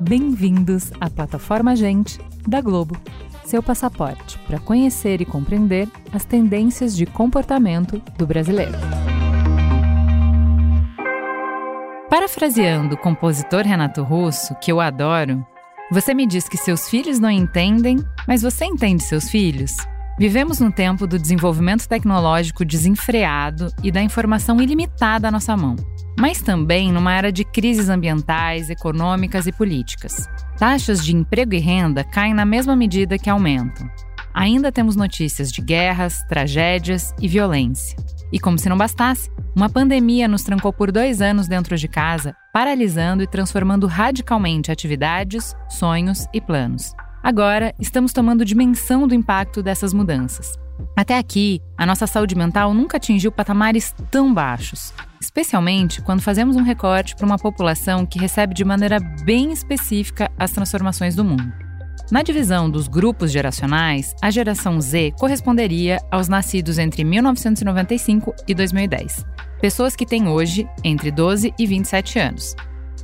Bem-vindos à plataforma Gente da Globo, seu passaporte para conhecer e compreender as tendências de comportamento do brasileiro. Parafraseando o compositor Renato Russo, que eu adoro, você me diz que seus filhos não entendem, mas você entende seus filhos? Vivemos num tempo do desenvolvimento tecnológico desenfreado e da informação ilimitada à nossa mão, mas também numa era de crises ambientais, econômicas e políticas. Taxas de emprego e renda caem na mesma medida que aumentam. Ainda temos notícias de guerras, tragédias e violência. E como se não bastasse, uma pandemia nos trancou por dois anos dentro de casa, paralisando e transformando radicalmente atividades, sonhos e planos. Agora, estamos tomando dimensão do impacto dessas mudanças. Até aqui, a nossa saúde mental nunca atingiu patamares tão baixos, especialmente quando fazemos um recorte para uma população que recebe de maneira bem específica as transformações do mundo. Na divisão dos grupos geracionais, a geração Z corresponderia aos nascidos entre 1995 e 2010, pessoas que têm hoje entre 12 e 27 anos,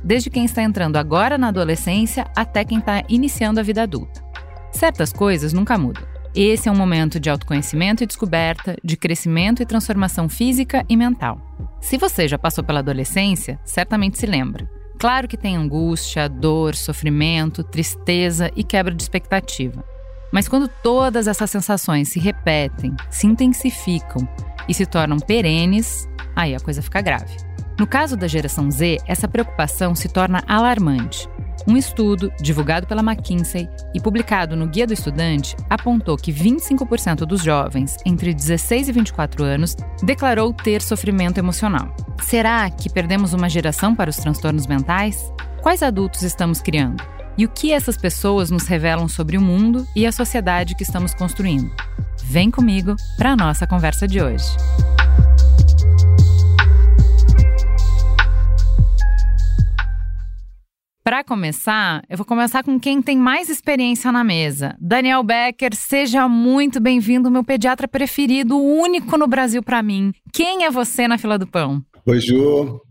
desde quem está entrando agora na adolescência até quem está iniciando a vida adulta. Certas coisas nunca mudam. Esse é um momento de autoconhecimento e descoberta, de crescimento e transformação física e mental. Se você já passou pela adolescência, certamente se lembra. Claro que tem angústia, dor, sofrimento, tristeza e quebra de expectativa. Mas quando todas essas sensações se repetem, se intensificam e se tornam perenes, aí a coisa fica grave. No caso da geração Z, essa preocupação se torna alarmante. Um estudo, divulgado pela McKinsey e publicado no Guia do Estudante, apontou que 25% dos jovens entre 16 e 24 anos declarou ter sofrimento emocional. Será que perdemos uma geração para os transtornos mentais? Quais adultos estamos criando? E o que essas pessoas nos revelam sobre o mundo e a sociedade que estamos construindo? Vem comigo para a nossa conversa de hoje. Para começar, eu vou começar com quem tem mais experiência na mesa. Daniel Becker, seja muito bem-vindo, meu pediatra preferido, único no Brasil para mim. Quem é você na fila do pão? Oi, Ju.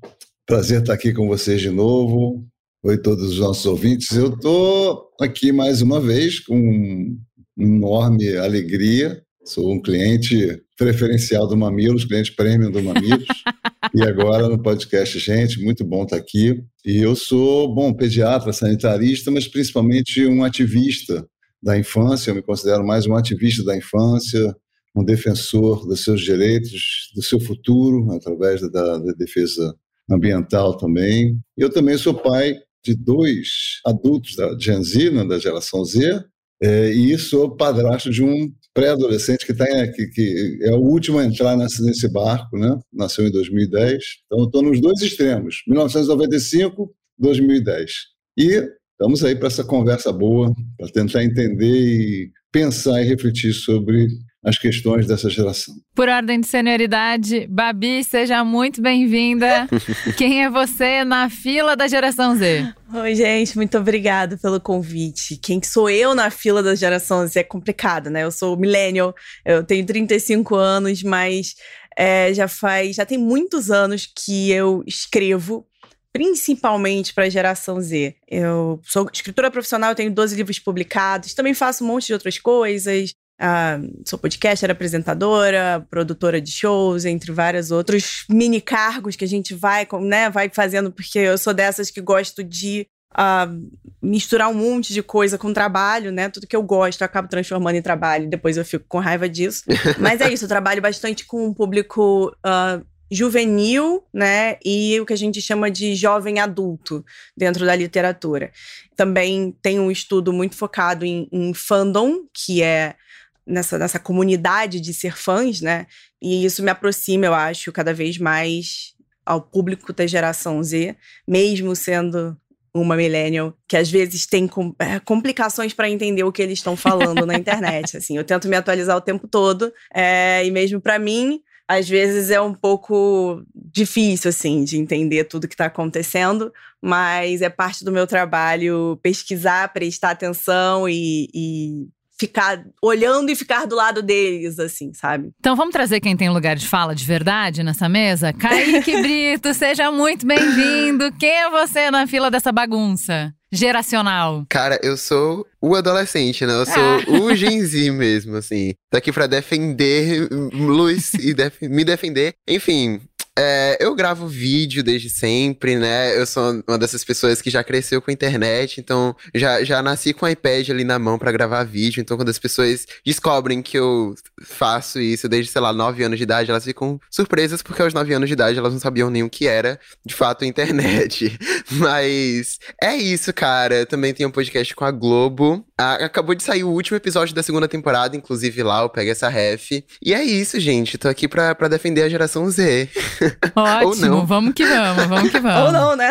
Prazer estar aqui com vocês de novo. Oi, todos os nossos ouvintes. Eu estou aqui mais uma vez com enorme alegria. Sou um cliente preferencial do Mamilos, cliente premium do Mamilos. e agora no podcast, gente, muito bom estar aqui. E eu sou, bom, pediatra, sanitarista, mas principalmente um ativista da infância. Eu me considero mais um ativista da infância, um defensor dos seus direitos, do seu futuro, através da, da defesa ambiental também. Eu também sou pai de dois adultos da Gen Z, né, da geração Z, é, e sou padrasto de um pré-adolescente que, tá, que, que, é o último a entrar nesse, nesse barco, né? nasceu em 2010. Então, estou nos dois extremos, 1995, 2010. E estamos aí para essa conversa boa, para tentar entender e pensar e refletir sobre as questões dessa geração. Por ordem de senioridade, Babi, seja muito bem-vinda. Quem é você na fila da geração Z? Oi, gente, muito obrigada pelo convite. Quem que sou eu na fila da geração Z é complicado, né? Eu sou millennial, eu tenho 35 anos, mas é, já faz, já tem muitos anos que eu escrevo principalmente para a geração Z. Eu sou escritora profissional, tenho 12 livros publicados, também faço um monte de outras coisas. Ah, sou podcaster, apresentadora, produtora de shows, entre vários outros mini cargos que a gente vai, né, vai fazendo, porque eu sou dessas que gosto de ah, misturar um monte de coisa com trabalho, né? Tudo que eu gosto eu acabo transformando em trabalho, depois eu fico com raiva disso. Mas é isso, eu trabalho bastante com um público uh, juvenil, né, e o que a gente chama de jovem adulto dentro da literatura. Também tem um estudo muito focado em, em fandom, que é nessa, nessa comunidade de ser fãs, né, e isso me aproxima, eu acho, cada vez mais ao público da geração Z, mesmo sendo uma millennial que às vezes tem é, complicações para entender o que eles estão falando na internet. Assim, eu tento me atualizar o tempo todo é, e mesmo para mim às vezes é um pouco difícil, assim, de entender tudo que está acontecendo, mas é parte do meu trabalho pesquisar, prestar atenção e, e ficar olhando e ficar do lado deles, assim, sabe? Então vamos trazer quem tem lugar de fala de verdade nessa mesa? Kaique Brito, seja muito bem-vindo. Quem é você na fila dessa bagunça? Geracional. Cara, eu sou o adolescente, né? Eu sou ah. o Gen Z mesmo, assim. Tô aqui pra defender Luiz e def me defender. Enfim, é, eu gravo vídeo desde sempre, né? Eu sou uma dessas pessoas que já cresceu com a internet, então já, já nasci com o iPad ali na mão para gravar vídeo. Então, quando as pessoas descobrem que eu faço isso desde, sei lá, 9 anos de idade, elas ficam surpresas, porque aos 9 anos de idade elas não sabiam nem o que era, de fato, a internet. Mas é isso, cara. Também tenho um podcast com a Globo. Ah, acabou de sair o último episódio da segunda temporada, inclusive lá, eu pego essa ref. E é isso, gente. Tô aqui pra, pra defender a geração Z. Ótimo, vamos que vamos, vamos que vamos. Ou não, né?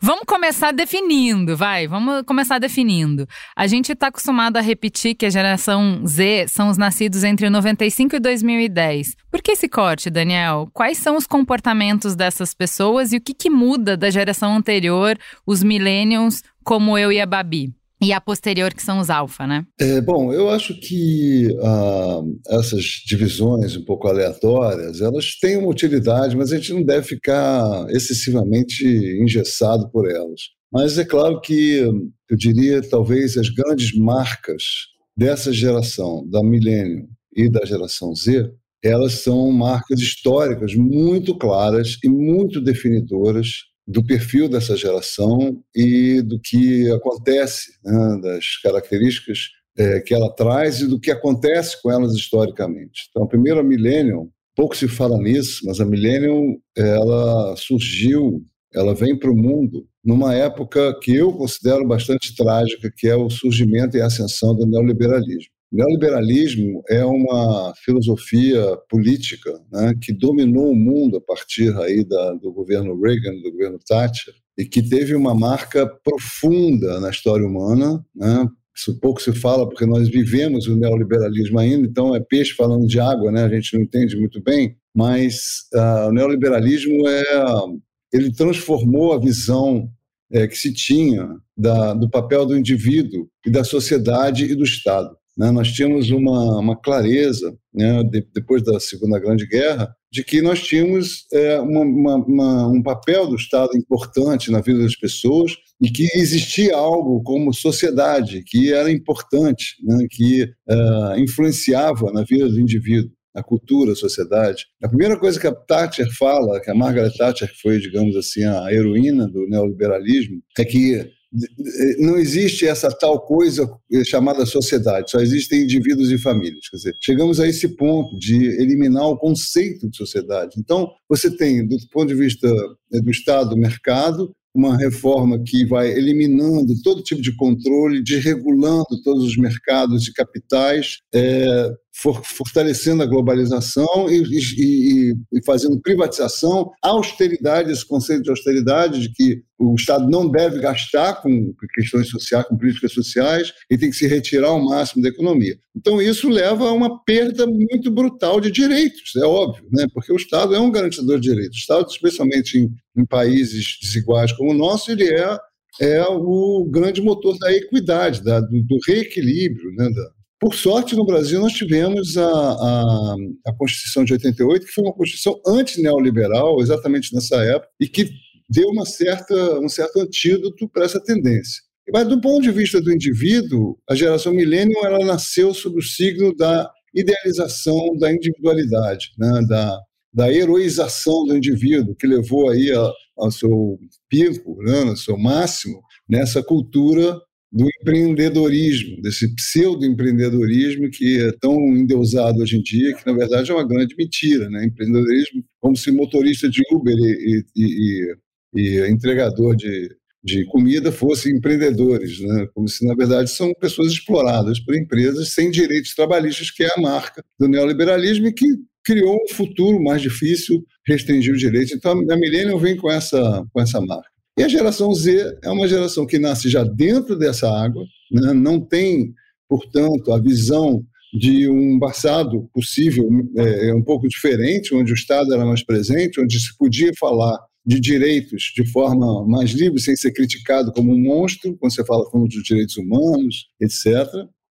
Vamos começar definindo, vai, vamos começar definindo. A gente está acostumado a repetir que a geração Z são os nascidos entre 95 e 2010. Por que esse corte, Daniel? Quais são os comportamentos dessas pessoas e o que, que muda da geração anterior, os millennials, como eu e a Babi? E a posterior, que são os alfa, né? É, bom, eu acho que ah, essas divisões um pouco aleatórias, elas têm uma utilidade, mas a gente não deve ficar excessivamente engessado por elas. Mas é claro que eu diria talvez as grandes marcas dessa geração, da milênio e da geração Z, elas são marcas históricas muito claras e muito definidoras do perfil dessa geração e do que acontece, né, das características é, que ela traz e do que acontece com elas historicamente. Então, a primeira Millennium, pouco se fala nisso, mas a Millennium ela surgiu, ela vem para o mundo numa época que eu considero bastante trágica, que é o surgimento e ascensão do neoliberalismo. Neoliberalismo é uma filosofia política né, que dominou o mundo a partir aí da, do governo Reagan, do governo Thatcher, e que teve uma marca profunda na história humana. Né? Isso pouco se fala porque nós vivemos o neoliberalismo ainda, então é peixe falando de água, né? a gente não entende muito bem, mas uh, o neoliberalismo é, ele transformou a visão é, que se tinha da, do papel do indivíduo e da sociedade e do Estado. Né? Nós tínhamos uma, uma clareza, né, de, depois da Segunda Grande Guerra, de que nós tínhamos é, uma, uma, uma, um papel do Estado importante na vida das pessoas e que existia algo como sociedade que era importante, né, que é, influenciava na vida do indivíduo a cultura, a sociedade. A primeira coisa que a Thatcher fala, que a Margaret Thatcher, foi, digamos assim, a heroína do neoliberalismo, é que não existe essa tal coisa chamada sociedade, só existem indivíduos e famílias. Quer dizer, chegamos a esse ponto de eliminar o conceito de sociedade. Então, você tem, do ponto de vista eh, do Estado, do mercado, uma reforma que vai eliminando todo tipo de controle, desregulando todos os mercados de capitais, é, for, fortalecendo a globalização e, e, e, fazendo privatização, austeridade, esse conceito de austeridade, de que o Estado não deve gastar com questões sociais, com políticas sociais, e tem que se retirar ao máximo da economia. Então, isso leva a uma perda muito brutal de direitos, é óbvio, né? porque o Estado é um garantidor de direitos. O Estado, especialmente em, em países desiguais como o nosso, ele é é o grande motor da equidade, da, do, do, reequilíbrio, né, da, por sorte, no Brasil, nós tivemos a, a, a Constituição de 88, que foi uma Constituição anti-neoliberal, exatamente nessa época, e que deu uma certa, um certo antídoto para essa tendência. Mas, do ponto de vista do indivíduo, a geração milênio ela nasceu sob o signo da idealização da individualidade, né? da, da heroização do indivíduo, que levou aí ao seu pico, né? ao seu máximo, nessa cultura do empreendedorismo, desse pseudo-empreendedorismo que é tão endeusado hoje em dia, que na verdade é uma grande mentira. Né? Empreendedorismo como se motorista de Uber e, e, e, e entregador de, de comida fossem empreendedores, né? como se na verdade são pessoas exploradas por empresas sem direitos trabalhistas, que é a marca do neoliberalismo e que criou um futuro mais difícil, restringiu direitos. Então a Millennium vem com essa, com essa marca. E a geração Z é uma geração que nasce já dentro dessa água, né? não tem, portanto, a visão de um passado possível é, é, um pouco diferente, onde o Estado era mais presente, onde se podia falar de direitos de forma mais livre, sem ser criticado como um monstro, quando você fala como dos direitos humanos, etc.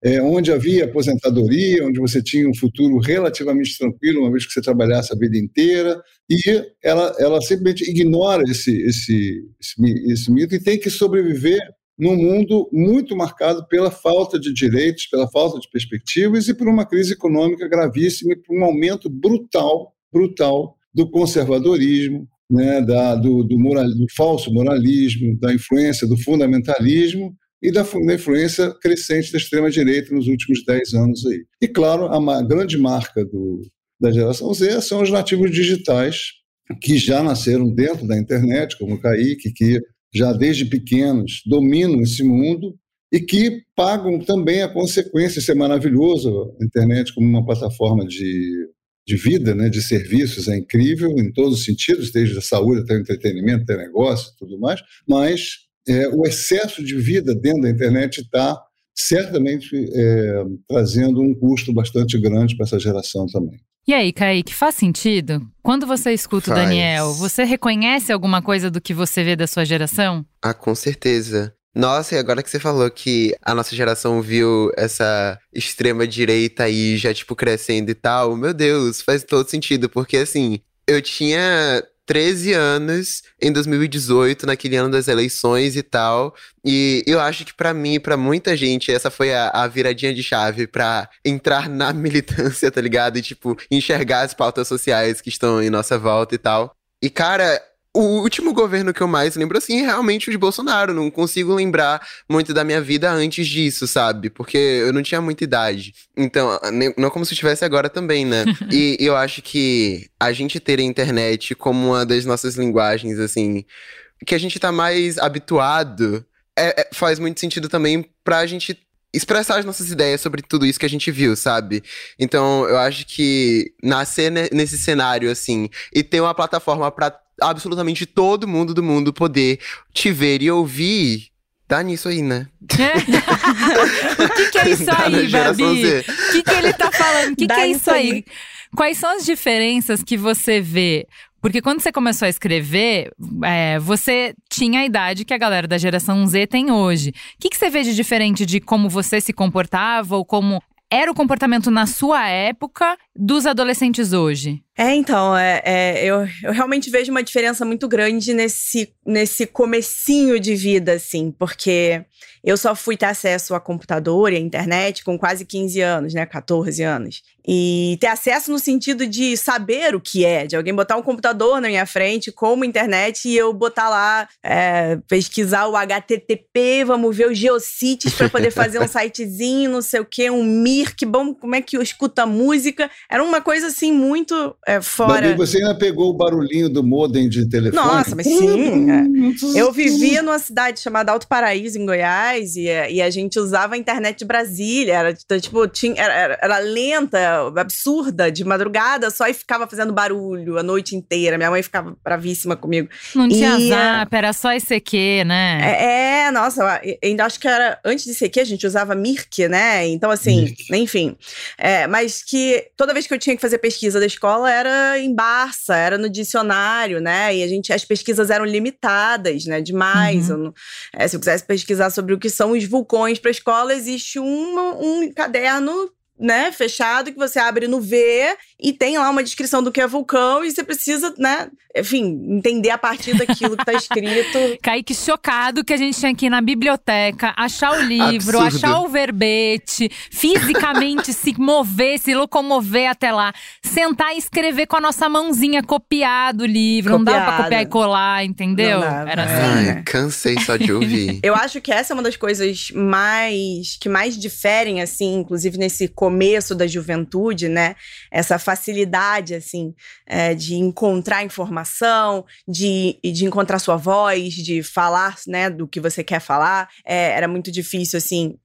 é, onde havia aposentadoria, onde você tinha um futuro relativamente tranquilo, uma vez que você trabalhasse a vida inteira, e ela, ela simplesmente ignora esse, esse, esse, esse mito e tem que sobreviver num mundo muito marcado pela falta de direitos, pela falta de perspectivas e por uma crise econômica gravíssima e por um aumento brutal, brutal do conservadorismo, né, da, do, do, moral, do falso moralismo, da influência do fundamentalismo e da, da influência crescente da extrema-direita nos últimos dez anos. Aí. E, claro, a, grande marca do, da geração Z são os nativos digitais, que já nasceram dentro da internet, como o Kaique, que já desde pequenos dominam esse mundo e que pagam também a consequência. Isso é maravilhoso, a internet como uma plataforma de, de vida, né, de serviços, é incrível em todos os sentidos, desde a saúde até o entretenimento, até negócio e tudo mais, mas é, o excesso de vida dentro da internet está certamente é, trazendo um custo bastante grande para essa geração também. E aí, Kaique, faz sentido? Quando você escuta faz. o Daniel, você reconhece alguma coisa do que você vê da sua geração? Ah, com certeza. Nossa, e agora que você falou que a nossa geração viu essa extrema direita aí já, tipo, crescendo e tal, meu Deus, faz todo sentido, porque assim, eu tinha 13 anos em 2018, naquele ano das eleições e tal. E eu acho que para mim, para muita gente, essa foi a, a, viradinha de chave para entrar na militância, tá ligado? E, tipo, enxergar as pautas sociais que estão em nossa volta e tal. E, cara, o último governo que eu mais lembro, assim, é realmente o de Bolsonaro. Não consigo lembrar muito da minha vida antes disso, sabe? Porque eu não tinha muita idade. Então, não como se tivesse agora também, né? e eu acho que a gente ter a internet como uma das nossas linguagens, assim, que a gente tá mais habituado, é, é, faz muito sentido também pra gente expressar as nossas ideias sobre tudo isso que a gente viu, sabe? Então, eu acho que nascer nesse cenário, assim, e ter uma plataforma para absolutamente todo mundo do mundo poder te ver e ouvir, tá nisso aí, né? o que, que, é isso aí, Babi? O que, que ele tá falando? O que, que é isso aí? Quais são as diferenças que você vê? Porque quando você começou a escrever, é, você tinha a idade que a galera da geração Z tem hoje. O que, que você vê de diferente de como você se comportava ou como era o comportamento na sua época dos adolescentes hoje? É, então, é, é, eu, eu realmente vejo uma diferença muito grande nesse, nesse comecinho de vida, assim, porque eu só fui ter acesso a computador e a internet com quase 15 anos, né, 14 anos. E ter acesso no sentido de saber o que é, de alguém botar um computador na minha frente como internet e eu botar lá, é, pesquisar o HTTP, vamos ver os geocities para poder fazer um sitezinho, não sei o quê, um Mir, que bom, como é que eu escuto a música. Era uma coisa assim muito é, fora. Babi, você ainda pegou o barulhinho do modem de telefone? Nossa, mas sim. é. Eu vivia numa cidade chamada Alto Paraíso, em Goiás, e, e a gente usava a internet de Brasília. Era tipo, tinha, era, era lenta, absurda, de madrugada, só e ficava fazendo barulho a noite inteira. Minha mãe ficava bravíssima comigo. Não tinha e, zap, era só ICQ, né? É, é nossa, ainda acho que era antes de ICQ, a gente usava Mirk, né? Então, assim, Mirk. enfim. É, mas que toda vez que eu tinha que fazer pesquisa da escola, era em Barça, era no dicionário, né? E a gente, as pesquisas eram limitadas, né? Demais. Uhum. Eu é, se eu quisesse pesquisar sobre o que são os vulcões para a escola, existe um, um caderno né, fechado que você abre no V e tem lá uma descrição do que é vulcão e você precisa, né, enfim, entender a partir daquilo que tá escrito. Kaique chocado que a gente tinha aqui na biblioteca, achar o livro, Absurdo. achar o verbete, fisicamente se mover, se locomover até lá, sentar e escrever com a nossa mãozinha copiado o livro, Copiada. não dava pra copiar e colar, entendeu? Era assim. Ai, né? cansei só de ouvir. Eu acho que essa é uma das coisas mais que mais diferem assim, inclusive nesse começo da juventude, né? Essa facilidade, assim, é, de encontrar informação, de, de encontrar sua voz, de falar, né, do que você quer falar. É, era muito difícil, assim.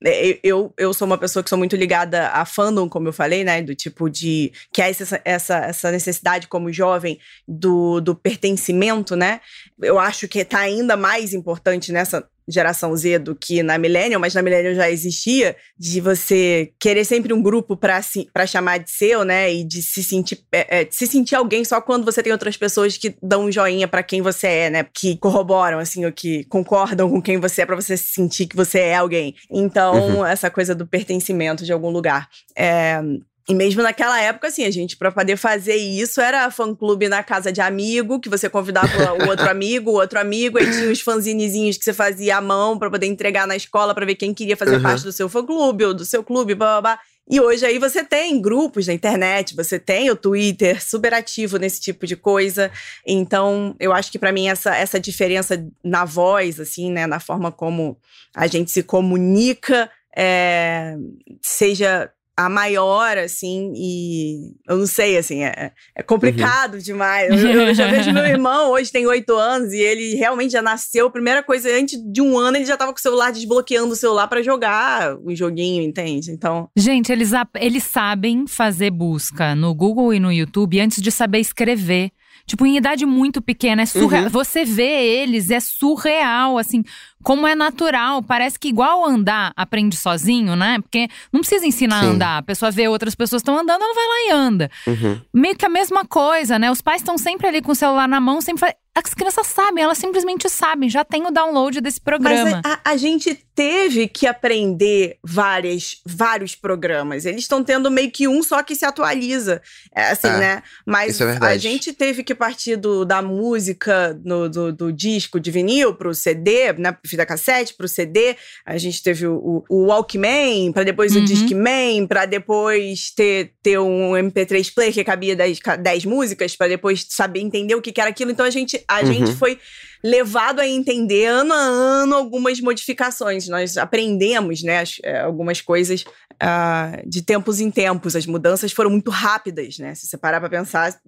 Eu, eu sou uma pessoa que sou muito ligada a fandom, como eu falei, né? Do tipo de. que é essa, essa, essa necessidade como jovem do, do pertencimento, né? Eu acho que tá ainda mais importante nessa geração Z do que na Millennial, mas na Millennial já existia, de você querer sempre um grupo para chamar de seu, né? E de se sentir, é, é, se sentir alguém só quando você tem outras pessoas que dão um joinha para quem você é, né? Que corroboram, assim, ou que concordam com quem você é, para você sentir que você é alguém. Então, uhum. essa coisa do pertencimento de algum lugar. É, e mesmo naquela época, assim, a gente, para poder fazer isso, era fã-clube na casa de amigo, que você convidava o outro amigo, o outro amigo, aí tinha os fanzinezinhos que você fazia à mão para poder entregar na escola para ver quem queria fazer uhum. parte do seu fã-clube ou do seu clube, blá, blá, blá. E hoje aí você tem grupos na internet, você tem o Twitter super ativo nesse tipo de coisa. Então, eu acho que para mim essa, essa diferença na voz, assim, né, na forma como a gente se comunica, é, seja a maior, assim, e eu não sei, assim, é, é complicado uhum. demais. Eu, eu, já vejo meu irmão, hoje tem oito anos, e ele realmente já nasceu. Primeira coisa, antes de um ano, ele já tava com o celular desbloqueando o celular para jogar um joguinho, entende? Então. Gente, eles, eles sabem fazer busca no Google e no YouTube antes de saber escrever. Tipo, em idade muito pequena, é surreal. Uhum. Você vê eles, é surreal, assim, como é natural. Parece que igual andar, aprende sozinho, né? Porque não precisa ensinar Sim. a andar. A pessoa vê outras pessoas estão andando, ela vai lá e anda. Uhum. Meio que a mesma coisa, né? Os pais estão sempre ali com o celular na mão, sempre as crianças sabem, elas simplesmente sabem, já tem o download desse programa. Mas a, a gente teve que aprender várias, vários programas. Eles estão tendo meio que um só que se atualiza, é, assim, é, né? Mas é a gente teve que partir do, da música, no, do, do, disco de vinil pro CD, né? Pro fita cassete, pro CD. A gente teve o, o, Walkman, para depois uhum. o Discman, para depois ter, ter um MP3 player que cabia 10, 10 músicas, para depois saber entender o que, que era aquilo. Então a gente a uhum. gente foi levado a entender ano a ano algumas modificações. Nós aprendemos, né, as, é, algumas coisas uh, de tempos em tempos. As mudanças foram muito rápidas, né? Se você parar para pensar,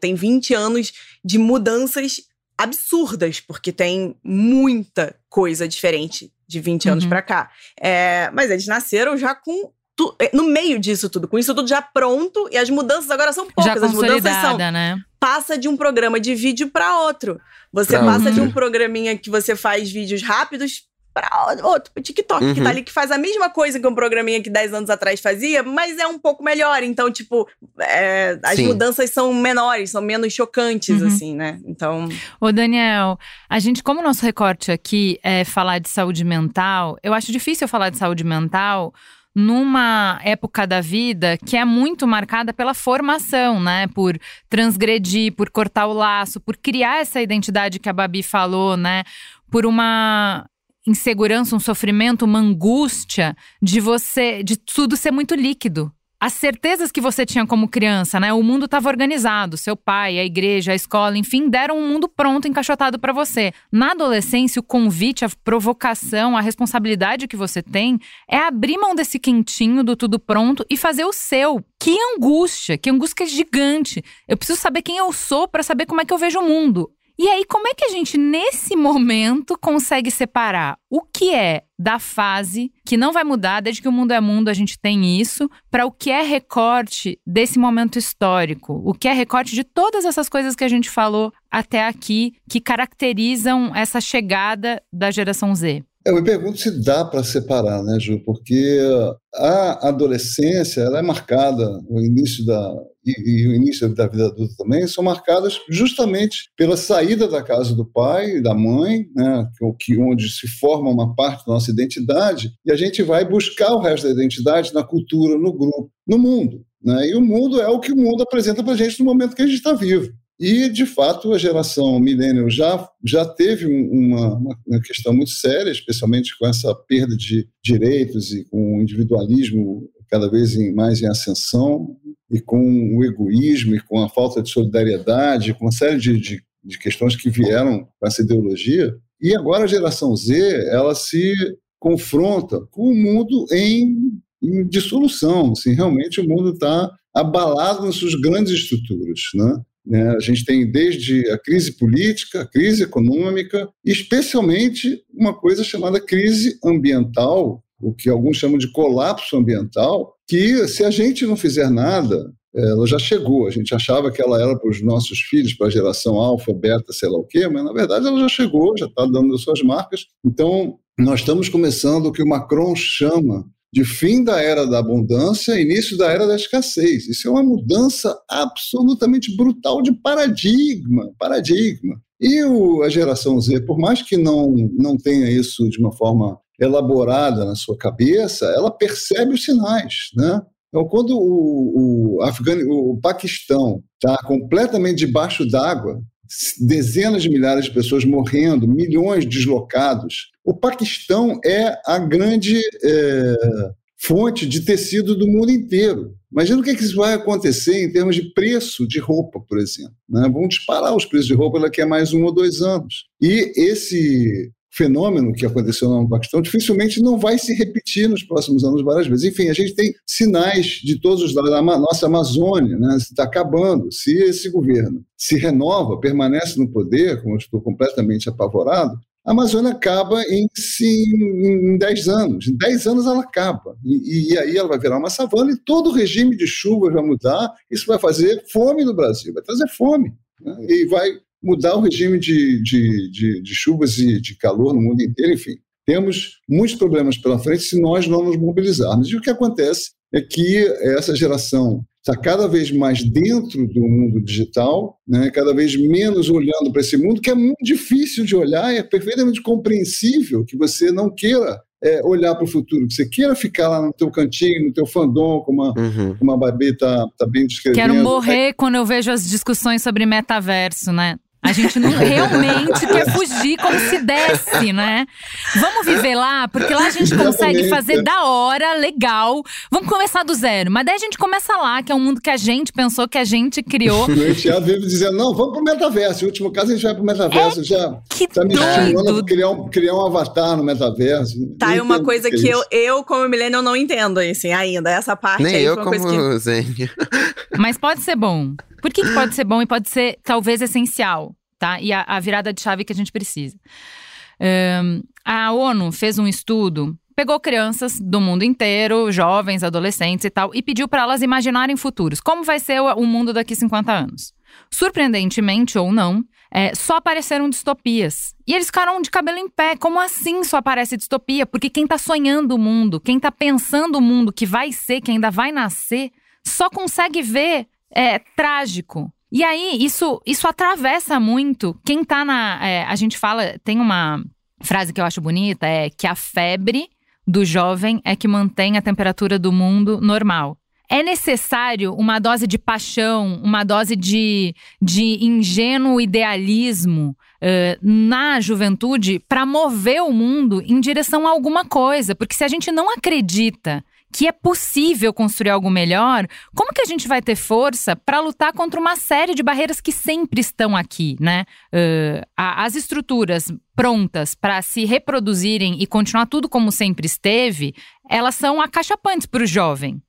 tem 20 anos de mudanças absurdas, porque tem muita coisa diferente de 20 anos uhum. para cá. É, mas eles nasceram já com tu, é, no meio disso tudo, com isso tudo já pronto, e as mudanças agora são poucas. Já as mudanças são. Né? Passa de um programa de vídeo para outro. Você pra passa outro. de um programinha que você faz vídeos rápidos para outro, o TikTok, uhum. que tá uhum. ali, que faz a mesma coisa que um programinha que 10 anos atrás fazia, mas é um pouco melhor. Então, tipo, é, as Sim. mudanças são menores, são menos chocantes, uhum. assim, né? Então. Ô, Daniel, a gente, como o nosso recorte aqui é falar de saúde mental, eu acho difícil falar de saúde mental numa época da vida que é muito marcada pela formação, né? Por transgredir, por cortar o laço, por criar essa identidade que a Babi falou, né? Por uma insegurança, um sofrimento, uma angústia de você, de tudo ser muito líquido, as certezas que você tinha como criança, né? O mundo estava organizado, seu pai, a igreja, a escola, enfim, deram um mundo pronto, encaixotado para você. Na adolescência, o convite, a provocação, a responsabilidade que você tem é abrir mão desse quentinho do tudo pronto e fazer o seu. Que angústia, que angústia gigante. Eu preciso saber quem eu sou para saber como é que eu vejo o mundo. E aí, como é que a gente, nesse momento, consegue separar o que é da fase, que não vai mudar, desde que o mundo é mundo, a gente tem isso, para o que é recorte desse momento histórico? O que é recorte de todas essas coisas que a gente falou até aqui, que caracterizam essa chegada da geração Z? Eu me pergunto se dá para separar, né, Ju? Porque a adolescência ela é marcada, o início da e, e, o início da vida adulta também são marcadas justamente pela saída da casa do pai e da mãe, né, que onde se forma uma parte da nossa identidade, e a gente vai buscar o resto da identidade na cultura, no grupo, no mundo. Né? E o mundo é o que o mundo apresenta para a gente no momento que a gente está vivo. E, de fato, a geração millennial já, já teve uma, uma, questão muito séria, especialmente com essa perda de direitos e com o individualismo cada vez mais em ascensão, e com o egoísmo, e com a falta de solidariedade, com uma série de, de, de questões que vieram com essa ideologia. E agora a geração Z, ela se confronta com o mundo em, em dissolução. Assim, realmente o mundo está abalado nas suas grandes estruturas. Né? Né? A gente tem desde a crise política, a crise econômica, e especialmente uma coisa chamada crise ambiental, o que alguns chamam de colapso ambiental, que se a gente não fizer nada, ela já chegou. A gente achava que ela era para os nossos filhos, para a geração alfa, beta, sei lá o quê, mas na verdade ela já chegou, já está dando as suas marcas. Então, nós estamos começando o que o Macron chama de fim da era da abundância, início da era da escassez. Isso é uma mudança absolutamente brutal de paradigma, paradigma. E o, a geração Z, por mais que não, não tenha isso de uma forma elaborada na sua cabeça, ela percebe os sinais, né? Então, quando o, o, Afgan... o Paquistão está completamente debaixo d'água, dezenas de milhares de pessoas morrendo, milhões deslocados, o Paquistão é a grande é, fonte de tecido do mundo inteiro. Imagina o que, é que isso vai acontecer em termos de preço de roupa, por exemplo. Né? Vão disparar os preços de roupa daqui a mais um ou dois anos. E esse fenômeno que aconteceu no Paquistão dificilmente não vai se repetir nos próximos anos várias vezes. Enfim, a gente tem sinais de todos os lados. A nossa Amazônia né, está acabando. Se esse governo se renova, permanece no poder, como eu estou completamente apavorado, a Amazônia acaba em, em 10 anos. Em 10 anos ela acaba. E, e, aí ela vai virar uma savana e todo o regime de chuvas vai mudar. Isso vai fazer fome no Brasil, vai trazer fome. Né? E vai mudar o regime de, de, de, de chuvas e de calor no mundo inteiro, enfim. Temos muitos problemas pela frente se nós não nos mobilizarmos. E o que acontece é que essa geração está cada vez mais dentro do mundo digital, né, cada vez menos olhando para esse mundo, que é muito difícil de olhar, é perfeitamente compreensível que você não queira é, olhar para o futuro, que você queira ficar lá no teu cantinho, no teu fandom, como a, uhum. como a Babi está tá bem descrevendo. Quero morrer é. quando eu vejo as discussões sobre metaverso, né? A gente não realmente quer fugir como se desse, né? Vamos viver lá, porque lá a gente consegue fazer da hora, legal. Vamos começar do zero. Mas daí a gente começa lá, que é um mundo que a gente pensou, que a gente criou. O Thiago vive dizendo: não, vamos pro metaverso. No último caso, a gente vai pro metaverso. É, já que tá me estimulando a criar um, criar um avatar no metaverso. Tá, é uma coisa que, que eu, eu, como milênio, não entendo, assim, ainda. Essa parte Nem aí eu, como que... Zen. Mas pode ser bom. Por que, que pode ser bom e pode ser talvez essencial, tá? E a, a virada de chave que a gente precisa. Um, a ONU fez um estudo, pegou crianças do mundo inteiro, jovens, adolescentes e tal, e pediu para elas imaginarem futuros. Como vai ser o, o mundo daqui 50 anos? Surpreendentemente ou não, é, só apareceram distopias. E eles ficaram de cabelo em pé. Como assim só aparece distopia? Porque quem está sonhando o mundo, quem está pensando o mundo que vai ser, que ainda vai nascer, só consegue ver é, trágico. E aí, isso, isso atravessa muito quem tá na. É, a gente fala, tem uma frase que eu acho bonita, é que a febre do jovem é que mantém a temperatura do mundo normal. É necessário uma dose de paixão, uma dose de, de ingênuo idealismo uh, na juventude para mover o mundo em direção a alguma coisa. Porque se a gente não acredita que é possível construir algo melhor, como que a gente vai ter força para lutar contra uma série de barreiras que sempre estão aqui, né? Uh, as estruturas prontas para se reproduzirem e continuar tudo como sempre esteve, elas são acachapantes para o jovem.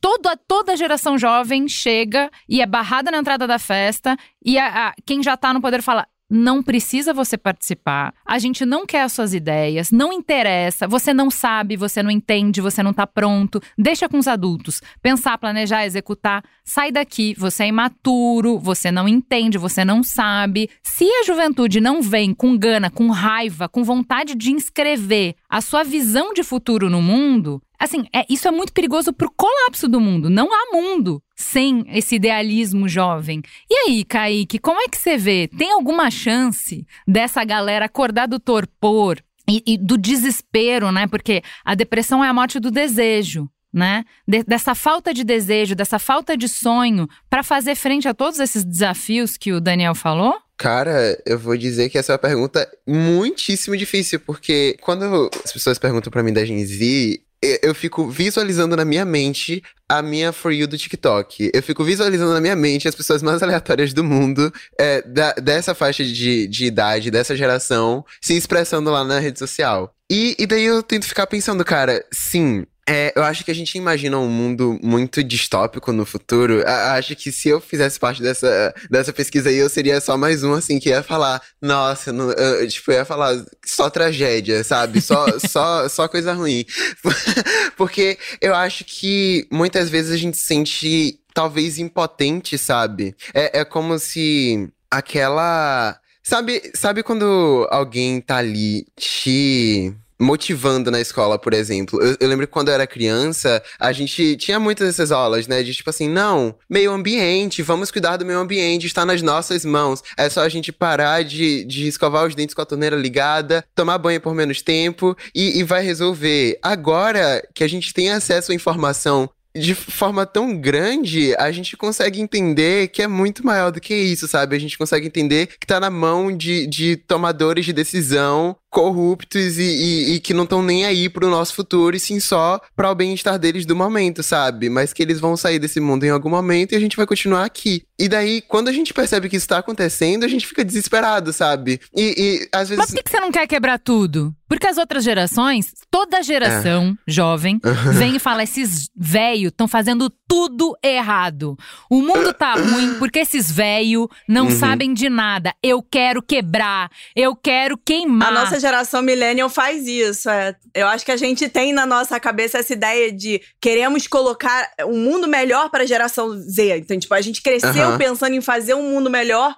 Toda, toda geração jovem chega e é barrada na entrada da festa, e a, a, quem já está no poder fala: não precisa você participar. A gente não quer as suas ideias, não interessa. Você não sabe, você não entende, você não está pronto. Deixa com os adultos. Pensar, planejar, executar. Sai daqui. Você é imaturo, você não entende, você não sabe. Se a juventude não vem com gana, com raiva, com vontade de inscrever a sua visão de futuro no mundo, assim, é, isso é muito perigoso pro colapso do mundo. Não há mundo sem esse idealismo jovem. E aí, Kaique, como é que você vê? Tem alguma chance dessa galera acordar do torpor e, e do desespero, né? Porque a depressão é a morte do desejo. Né? De, dessa falta de desejo, dessa falta de sonho para fazer frente a todos esses desafios que o Daniel falou? Cara, eu vou dizer que essa é uma pergunta muitíssimo difícil, porque quando as pessoas perguntam para mim da Gen Z, eu fico visualizando na minha mente a minha For You do TikTok. Eu fico visualizando na minha mente as pessoas mais aleatórias do mundo, é, da, dessa faixa de, de idade, dessa geração, se expressando lá na rede social. E, e daí eu tento ficar pensando, cara, sim, é, eu acho que a gente imagina um mundo muito distópico no futuro. A, acho que se eu fizesse parte dessa, dessa pesquisa aí, eu seria só mais um, assim, que ia falar, nossa, não, eu, tipo, ia falar só tragédia, sabe? Só, só, só coisa ruim. Porque eu acho que muitas vezes a gente sente talvez impotente, sabe? É, é como se aquela. Sabe, sabe quando alguém tá ali te motivando na escola, por exemplo. Eu, eu, lembro que quando eu era criança, a gente tinha muitas dessas aulas, né? De tipo assim, não, meio ambiente, vamos cuidar do meio ambiente, está nas nossas mãos. É só a gente parar de, de escovar os dentes com a torneira ligada, tomar banho por menos tempo e, e vai resolver. Agora que a gente tem acesso à informação de forma tão grande, a gente consegue entender que é muito maior do que isso, sabe? A gente consegue entender que tá na mão de, de tomadores de decisão corruptos e, e, e que não estão nem aí pro nosso futuro, e sim só para o bem-estar deles do momento, sabe? Mas que eles vão sair desse mundo em algum momento e a gente vai continuar aqui. E daí, quando a gente percebe que isso tá acontecendo, a gente fica desesperado, sabe? E, e às vezes. Mas por que você não quer quebrar tudo? Porque as outras gerações, toda geração é. jovem, vem e fala: esses velhos estão fazendo tudo errado. O mundo tá ruim porque esses velhos não uhum. sabem de nada. Eu quero quebrar, eu quero queimar. A nossa geração millennial faz isso. É. Eu acho que a gente tem na nossa cabeça essa ideia de queremos colocar um mundo melhor para a geração Z. Então, tipo, a gente cresceu uhum. pensando em fazer um mundo melhor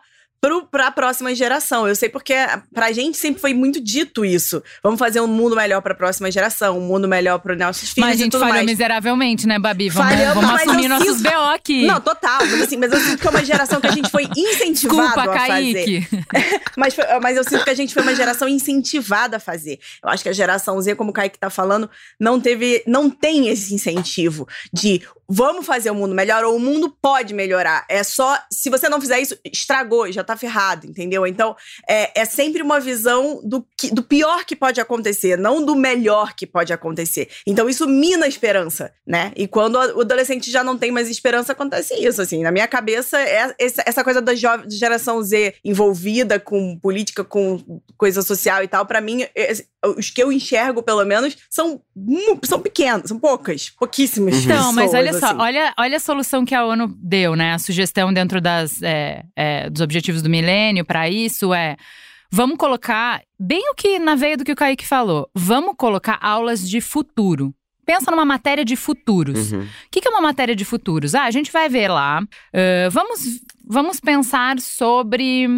para a próxima geração. Eu sei porque pra gente sempre foi muito dito isso. Vamos fazer um mundo melhor para a próxima geração, um mundo melhor para os nossos filhos mas a gente falhou mais. miseravelmente, né, Babi? Vamos, Falhamos, vamos assumir nossos sinto... BO aqui. Não, total. Mas, assim, mas eu sinto que é uma geração que a gente foi incentivado Desculpa, a Kaique. fazer. mas, mas eu sinto que a gente foi uma geração incentivada a fazer. Eu acho que a geração Z, como o Kaique tá falando, não teve, não tem esse incentivo de vamos fazer o mundo melhor ou o mundo pode melhorar. É só, se você não fizer isso, estragou, já tá ferrado, entendeu? Então, é, é sempre uma visão do, que, do pior que pode acontecer, não do melhor que pode acontecer. Então, isso mina a esperança, né? E quando o adolescente já não tem mais esperança, acontece isso, assim. Na minha cabeça, é essa coisa da geração Z envolvida com política, com coisa social e tal, para mim, é, os que eu enxergo, pelo menos, são, são pequenos, são poucas, pouquíssimas. Uhum. Então, mas olha só, assim. olha, olha a solução que a ONU deu, né? A sugestão dentro das, é, é, dos objetivos do milênio para isso é. Vamos colocar bem o que na veia do que o Kaique falou. Vamos colocar aulas de futuro. Pensa numa matéria de futuros. Uhum. O que, que é uma matéria de futuros? Ah, a gente vai ver lá. Uh, vamos, vamos pensar sobre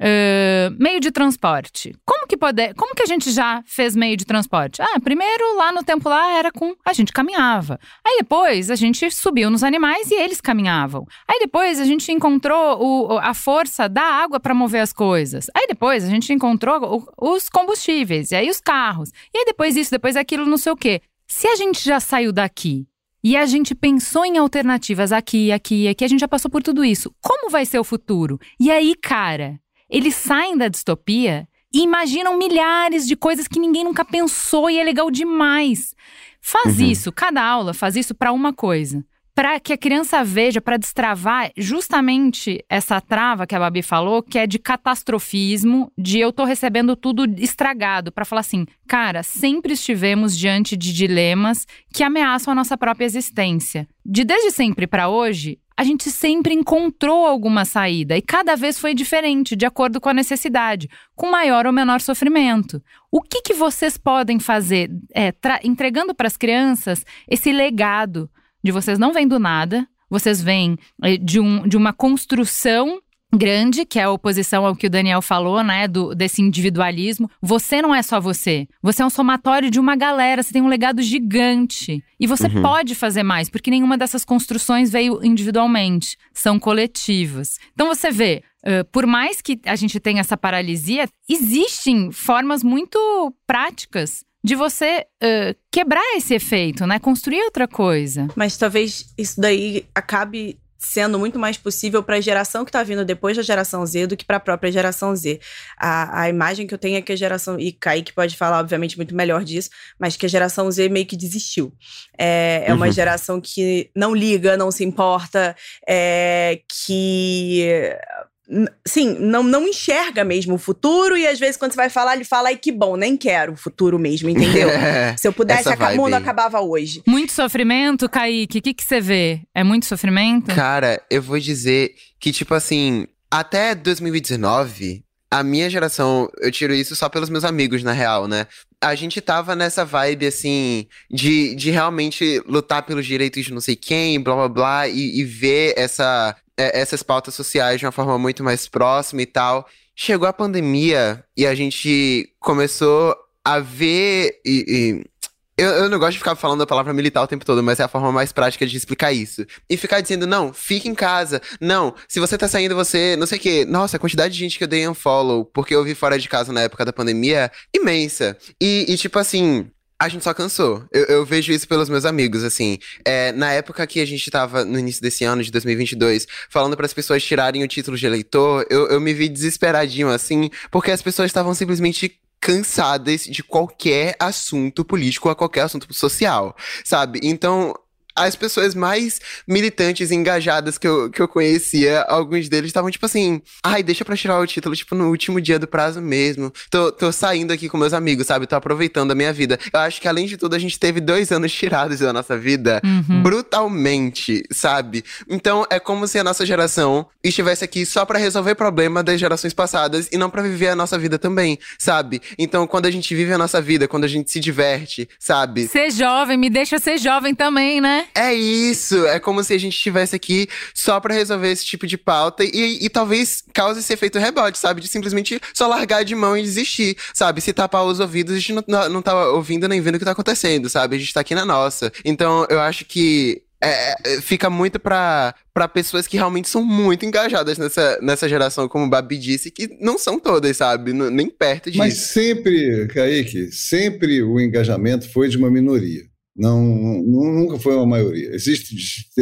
Uh, meio de transporte. Como que pode, como que a gente já fez meio de transporte? Ah, primeiro lá no tempo lá era com a gente caminhava. Aí depois a gente subiu nos animais e eles caminhavam. Aí depois a gente encontrou o, a força da água para mover as coisas. Aí depois a gente encontrou o, os combustíveis e aí os carros. E aí depois isso, depois aquilo, não sei o quê. Se a gente já saiu daqui e a gente pensou em alternativas aqui, aqui, aqui, a gente já passou por tudo isso. Como vai ser o futuro? E aí, cara, eles saem da distopia e imaginam milhares de coisas que ninguém nunca pensou e é legal demais. Faz uhum. isso, cada aula faz isso para uma coisa. Para que a criança veja, para destravar justamente essa trava que a Babi falou, que é de catastrofismo, de eu tô recebendo tudo estragado, para falar assim, cara, sempre estivemos diante de dilemas que ameaçam a nossa própria existência. De desde sempre para hoje, a gente sempre encontrou alguma saída e cada vez foi diferente, de acordo com a necessidade, com maior ou menor sofrimento. O que, que vocês podem fazer é, entregando para as crianças esse legado de vocês não vêm do nada, vocês vêm é, de, um, de uma construção grande, que é a oposição ao que o Daniel falou, né, do, desse individualismo. Você não é só você. Você é um somatório de uma galera, você tem um legado gigante. E você uhum. pode fazer mais, porque nenhuma dessas construções veio individualmente, são coletivas. Então você vê, uh, por mais que a gente tenha essa paralisia, existem formas muito práticas de você uh, quebrar esse efeito, né? Construir outra coisa. Mas talvez isso daí acabe sendo muito mais possível para a geração que está vindo depois da geração Z do que para a própria geração Z. A, a imagem que eu tenho é que a geração. E Kaique pode falar, obviamente, muito melhor disso, mas que a geração Z meio que desistiu. É, é uhum. uma geração que não liga, não se importa, é, que sim, não, não enxerga mesmo o futuro e às vezes quando você vai falar, ele fala, ai que bom, nem quero o futuro mesmo, entendeu? Se eu pudesse, o mundo acabava hoje. Muito sofrimento, Kaique, o que, que você vê? É muito sofrimento? Cara, eu vou dizer que, tipo assim, até 2019, a minha geração, eu tiro isso só pelos meus amigos, na real, né? A gente tava nessa vibe, assim, de, de realmente lutar pelos direitos de não sei quem, blá blá blá, e, e ver essa, é, essas pautas sociais de uma forma muito mais próxima e tal. Chegou a pandemia e a gente começou a ver e, e eu, eu, não gosto de ficar falando a palavra militar o tempo todo, mas é a forma mais prática de explicar isso. E ficar dizendo, não, fique em casa. Não, se você tá saindo, você. Não sei o quê. Nossa, a quantidade de gente que eu dei unfollow porque eu vi fora de casa na época da pandemia imensa. E, e tipo assim. A gente só cansou. Eu, eu, vejo isso pelos meus amigos, assim. É, na época que a gente tava, no início desse ano, de 2022, falando para as pessoas tirarem o título de eleitor, eu, eu me vi desesperadinho, assim, porque as pessoas estavam simplesmente cansadas de qualquer assunto político ou qualquer assunto social, sabe? Então, as pessoas mais militantes e engajadas que eu, que eu conhecia, alguns deles estavam tipo assim, ai, deixa pra tirar o título, tipo, no último dia do prazo mesmo. Tô, tô saindo aqui com meus amigos, sabe? Tô aproveitando a minha vida. Eu acho que, além de tudo, a gente teve dois anos tirados da nossa vida uhum. brutalmente, sabe? Então, é como se a nossa geração estivesse aqui só para resolver problema das gerações passadas e não para viver a nossa vida também, sabe? Então, quando a gente vive a nossa vida, quando a gente se diverte, sabe? Ser jovem, me deixa ser jovem também, né? É isso! É como se a gente estivesse aqui só para resolver esse tipo de pauta e, e, talvez cause esse efeito rebote, sabe? De simplesmente só largar de mão e desistir, sabe? Se tapar os ouvidos, a gente não, não, tá ouvindo nem vendo o que tá acontecendo, sabe? A gente tá aqui na nossa. Então, eu acho que é, é fica muito para pessoas que realmente são muito engajadas nessa, nessa geração, como o Babi disse, que não são todas, sabe? nem perto disso. Mas sempre, Kaique, sempre o engajamento foi de uma minoria. Não, nunca foi uma maioria. Existe,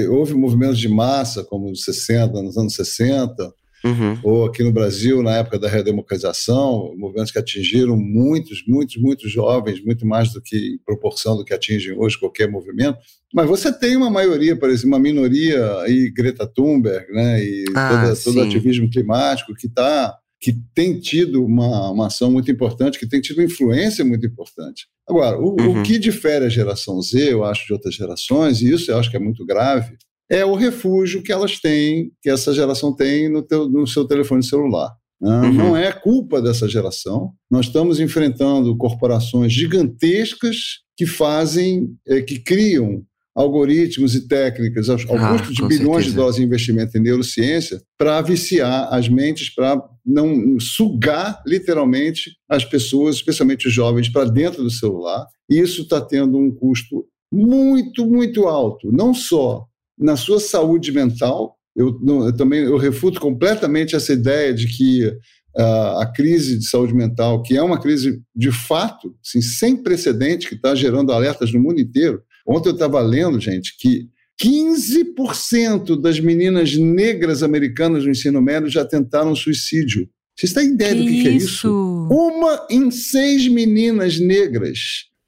houve movimentos de massa, como nos 60, nos anos 60, uhum. ou aqui no Brasil, na época da redemocratização, movimentos que atingiram muitos, muitos, muitos jovens, muito mais do que em proporção do que atingem hoje qualquer movimento. Mas você tem uma maioria, por exemplo, uma minoria aí, Greta Thunberg, né, e ah, todo o ativismo climático que está que tem tido uma, uma ação muito importante, que tem tido uma influência muito importante. Agora, o, uhum. o que difere a geração Z, eu acho, de outras gerações, e isso eu acho que é muito grave, é o refúgio que elas têm, que essa geração tem no, teu, no seu telefone celular. Né? Uhum. Não é culpa dessa geração. Nós estamos enfrentando corporações gigantescas que fazem, é, que criam algoritmos e técnicas ao, ah, custo de bilhões certeza. de dólares de investimento em neurociência para viciar as mentes, para não sugar literalmente as pessoas, especialmente os jovens, para dentro do celular. E isso está tendo um custo muito, muito alto, não só na sua saúde mental. Eu, eu também eu refuto completamente essa ideia de que uh, a crise de saúde mental, que é uma crise de fato, assim, sem precedente, que está gerando alertas no mundo inteiro, Ontem eu estava lendo, gente, que 15% das meninas negras americanas no ensino médio já tentaram suicídio. Vocês têm ideia que do que, isso? que é isso? Uma em seis meninas negras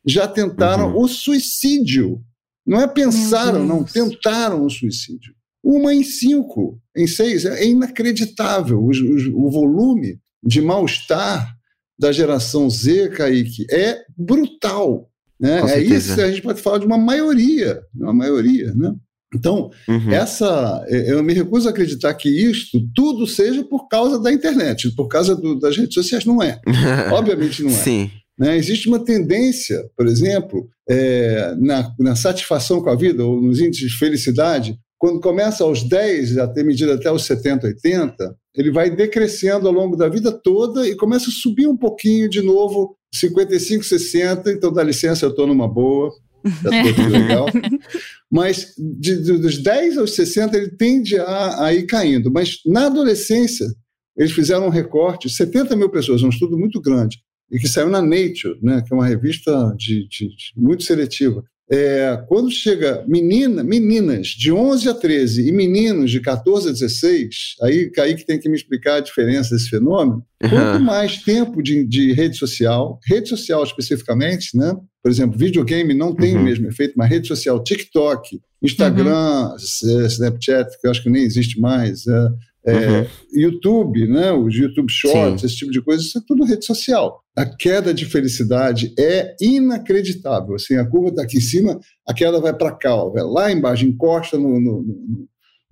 já tentaram uhum. o suicídio. Não é pensaram, não, tentaram o suicídio. Uma em cinco, em seis. É inacreditável o, o, o volume de mal-estar da geração Z, Kaique, é brutal. Né? é isso que a gente pode falar de uma maioria, uma maioria, né? Então, uhum. essa, eu me recuso a acreditar que isto tudo seja por causa da internet, por causa do, das redes sociais. Não é. Obviamente não é. Sim. Né? Existe uma tendência, por exemplo, é, na, na satisfação com a vida, ou nos índices de felicidade, quando começa aos 10, a ter medida até os 70, 80, ele vai decrescendo ao longo da vida toda e começa a subir um pouquinho de novo 55, 60, então dá licença, eu estou numa boa, legal. Mas de, de, dos 10 aos 60 ele tende a, a ir caindo. Mas na adolescência, eles fizeram um recorte, 70 mil pessoas, um estudo muito grande, e que saiu na Nature, né, que é uma revista de, de, de muito seletiva. É, quando chega menina, meninas de 11 a 13 e meninos de 14 a 16, aí Kaique tem que me explicar a diferença desse fenômeno. Uhum. Quanto mais tempo de, de, rede social, rede social especificamente, né? por exemplo, videogame não tem uhum. o mesmo efeito, mas rede social, TikTok, Instagram, uhum. Snapchat, que eu acho que nem existe mais, é, é, uhum. YouTube, né, os YouTube Shorts, Sim. esse tipo de coisa, isso é tudo rede social. A queda de felicidade é inacreditável. Assim, a curva está aqui em cima, a queda vai para cá, ó, vai lá embaixo, encosta no, no,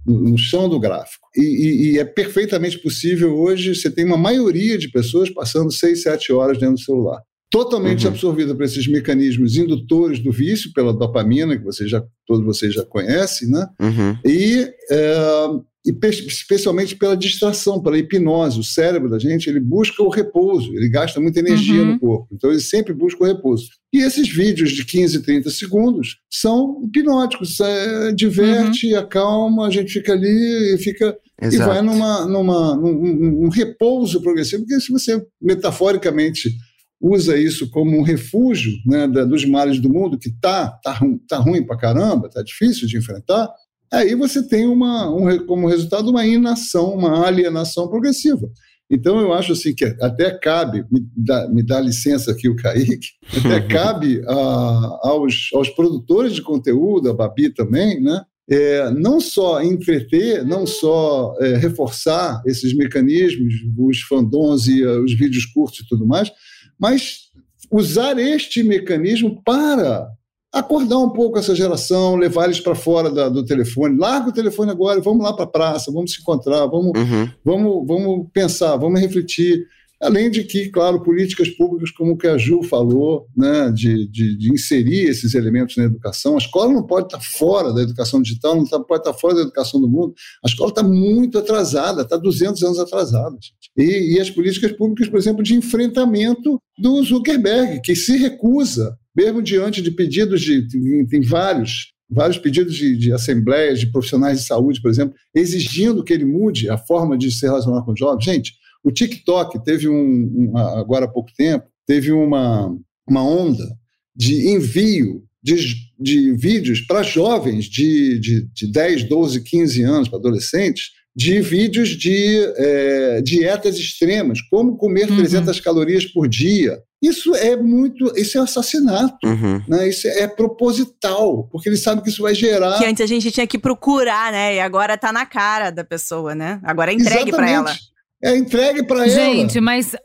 no, no, chão do gráfico. E, e, e, é perfeitamente possível hoje, você tem uma maioria de pessoas passando 6, 7 horas dentro do celular. Totalmente uhum. absorvida por esses mecanismos indutores do vício, pela dopamina, que você já, todos vocês já conhecem, né? Uhum. E é, e especialmente pela distração, pela hipnose. O cérebro da gente ele busca o repouso, ele gasta muita energia uhum. no corpo, então ele sempre busca o repouso. E esses vídeos de 15, 30 segundos são hipnóticos, é, diverte, uhum. acalma, a gente fica ali e fica Exato. e vai numa, numa, num, num repouso progressivo, porque se você metaforicamente usa isso como um refúgio né, da, dos males do mundo, que tá, tá, tá ruim pra caramba, tá difícil de enfrentar, aí você tem uma, um, como resultado uma inação, uma alienação progressiva. Então, eu acho assim que até cabe, me dá, me dá licença aqui o Kaique, até cabe a, aos, aos produtores de conteúdo, a Babi também, né? É, não só entreter, não só é, reforçar esses mecanismos, os fandons e uh, os vídeos curtos e tudo mais, mas usar este mecanismo para acordar um pouco essa geração, levar eles para fora da, do telefone. Larga o telefone agora, vamos lá para a praça, vamos se encontrar, vamos, uhum. vamos, vamos pensar, vamos refletir. Além de que, claro, políticas públicas, como o que a Ju falou, né, de, de, de, inserir esses elementos na educação. A escola não pode estar fora da educação digital, não pode estar fora da educação do mundo. A escola está muito atrasada, está 200 anos atrasada. E, e as políticas públicas, por exemplo, de enfrentamento do Zuckerberg, que se recusa mesmo diante de pedidos de. tem vários, vários pedidos de, de, assembleias de profissionais de saúde, por exemplo, exigindo que ele mude a forma de se relacionar com os jovens. Gente, o TikTok teve um, um agora há pouco tempo, teve uma, uma onda de envio de, de vídeos para jovens de, de, de 10, 12, 15 anos, para adolescentes, de vídeos de é, dietas extremas, como comer uhum. 300 calorias por dia. Isso é muito, isso é assassinato, uhum. né? Isso é proposital, porque eles sabem que isso vai gerar. Que antes a gente tinha que procurar, né? E agora está na cara da pessoa, né? Agora é entregue para ela. É entregue para ela. Gente, mas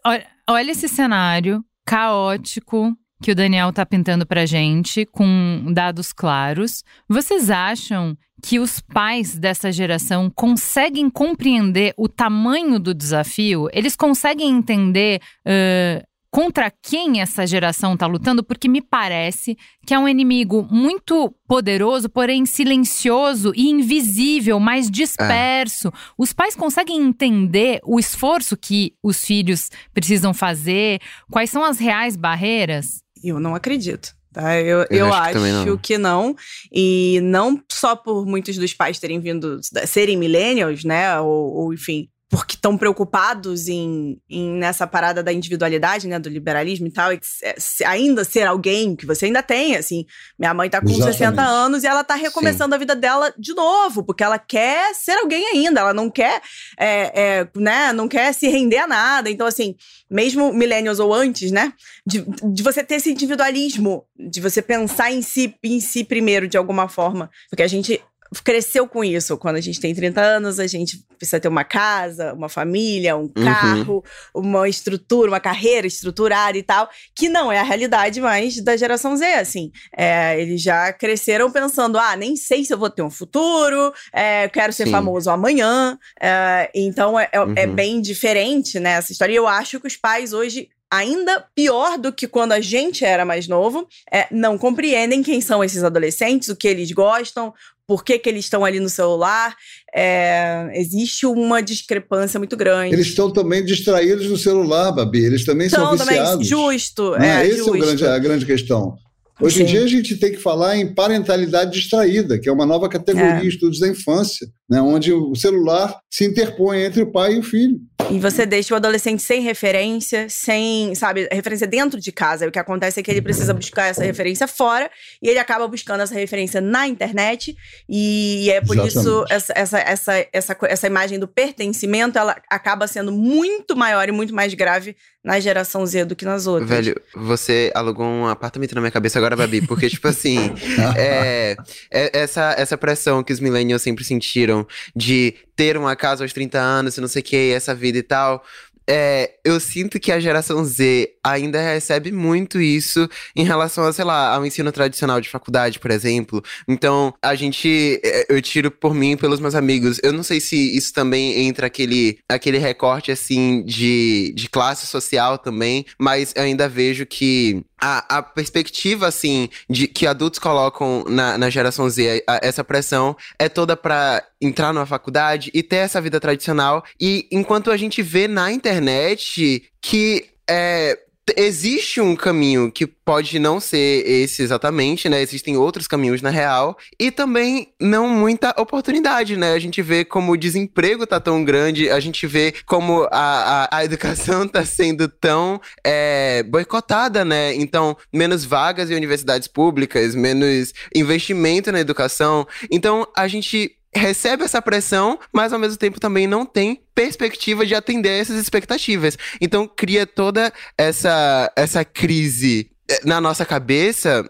olha esse cenário caótico que o Daniel tá pintando pra gente, com dados claros. Vocês acham que os pais dessa geração conseguem compreender o tamanho do desafio? Eles conseguem entender uh, contra quem essa geração está lutando? Porque me parece que é um inimigo muito poderoso, porém silencioso e invisível, mais disperso. É. Os pais conseguem entender o esforço que os filhos precisam fazer? Quais são as reais barreiras? Eu não acredito. Tá? Eu, eu, eu acho, que, não. que, não. E não só por muitos dos pais terem vindo, serem millennials, né? Ou, ou enfim, porque estão preocupados em, em, nessa parada da individualidade, né, do liberalismo e tal, e se, ainda ser alguém que você ainda tem, assim, minha mãe tá com Exatamente. 60 anos e ela tá recomeçando Sim. a vida dela de novo, porque ela quer ser alguém ainda, ela não quer, é, é, né, não quer se render a nada, então assim, mesmo millennials ou antes, né, de, de você ter esse individualismo, de você pensar em si, em si primeiro, de alguma forma, porque a gente cresceu com isso. Quando a gente tem 30 anos, a gente precisa ter uma casa, uma família, um uhum. carro, uhum. uma estrutura, uma carreira estruturada e tal, que não é a realidade mais da geração Z, assim. É, eles já cresceram pensando, ah, nem sei se eu vou ter um futuro, é, quero ser Sim. famoso amanhã. É, então, é, é, é uhum. é bem diferente, né, essa história. E eu acho que os pais hoje ainda pior do que quando a gente era mais novo, é, não compreendem quem são esses adolescentes, o que eles gostam, por que, que eles estão ali no celular. É, existe uma discrepância muito grande. Eles estão também distraídos no celular, Babi. Eles também então, são viciados. Também, justo. é, é justo. é o grande, a grande questão. Hoje Sim. em dia a gente tem que falar em parentalidade distraída, que é uma nova categoria de é. estudos da infância, né, onde o celular se interpõe entre o pai e o filho. E você deixa o adolescente sem referência, sem, sabe, referência dentro de casa. O que acontece é que ele precisa buscar essa referência fora e ele acaba buscando essa referência na internet. E é por Exatamente. isso essa, essa, essa, essa, essa imagem do pertencimento ela acaba sendo muito maior e muito mais grave na geração Z do que nas outras. Velho, você alugou um apartamento na minha cabeça agora, Babi, porque, tipo assim, é, é, essa, essa pressão que os millennials sempre sentiram de ter uma casa aos 30 anos e não sei o que, essa vida e tal. É, eu sinto que a geração Z ainda recebe muito isso em relação a, sei lá, ao ensino tradicional de faculdade, por exemplo. Então, a gente, é, eu tiro por mim e pelos meus amigos. Eu não sei se isso também entra aquele, aquele recorte, assim, de, de classe social também, mas eu ainda vejo que a, a perspectiva, assim, de que adultos colocam na, na geração Z, a, essa pressão, é toda para entrar numa faculdade e ter essa vida tradicional. E enquanto a gente vê na internet que é, existe um caminho que pode não ser esse exatamente, né? Existem outros caminhos na real e também não muita oportunidade, né? A gente vê como o desemprego tá tão grande, a gente vê como a, a, a educação tá sendo tão é, boicotada, né? Então, menos vagas em universidades públicas, menos investimento na educação. Então, a gente recebe essa pressão, mas ao mesmo tempo também não tem perspectiva de atender essas expectativas. Então cria toda essa essa crise eh, na nossa cabeça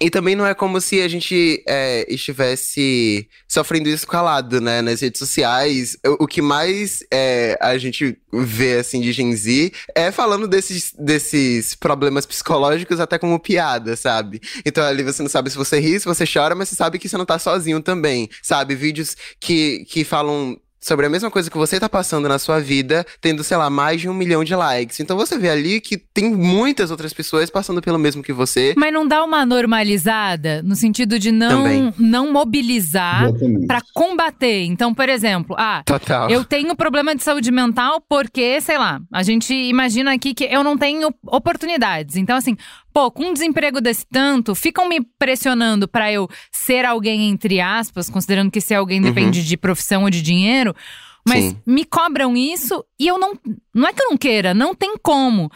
e também não é como se a gente é, estivesse sofrendo isso calado, né? Nas redes sociais, o, o que mais é, a gente vê, assim, de Gen Z é falando desses, desses problemas psicológicos até como piada, sabe? Então ali você não sabe se você ri, se você chora, mas você sabe que você não tá sozinho também, sabe? Vídeos que, que falam sobre a mesma coisa que você tá passando na sua vida, tendo, sei lá, mais de um milhão de likes. Então você vê ali que tem muitas outras pessoas passando pelo mesmo que você. Mas não dá uma normalizada no sentido de não, não mobilizar para combater. Então, por exemplo, ah, Total. eu tenho problema de saúde mental porque, sei lá, a gente imagina aqui que eu não tenho oportunidades. Então, assim, pô, com um desemprego desse tanto, ficam me pressionando para eu ser alguém, entre aspas, considerando que ser alguém depende uhum. de profissão ou de dinheiro. Mas Sim. me cobram isso e eu não. Não é que eu não queira, não tem como.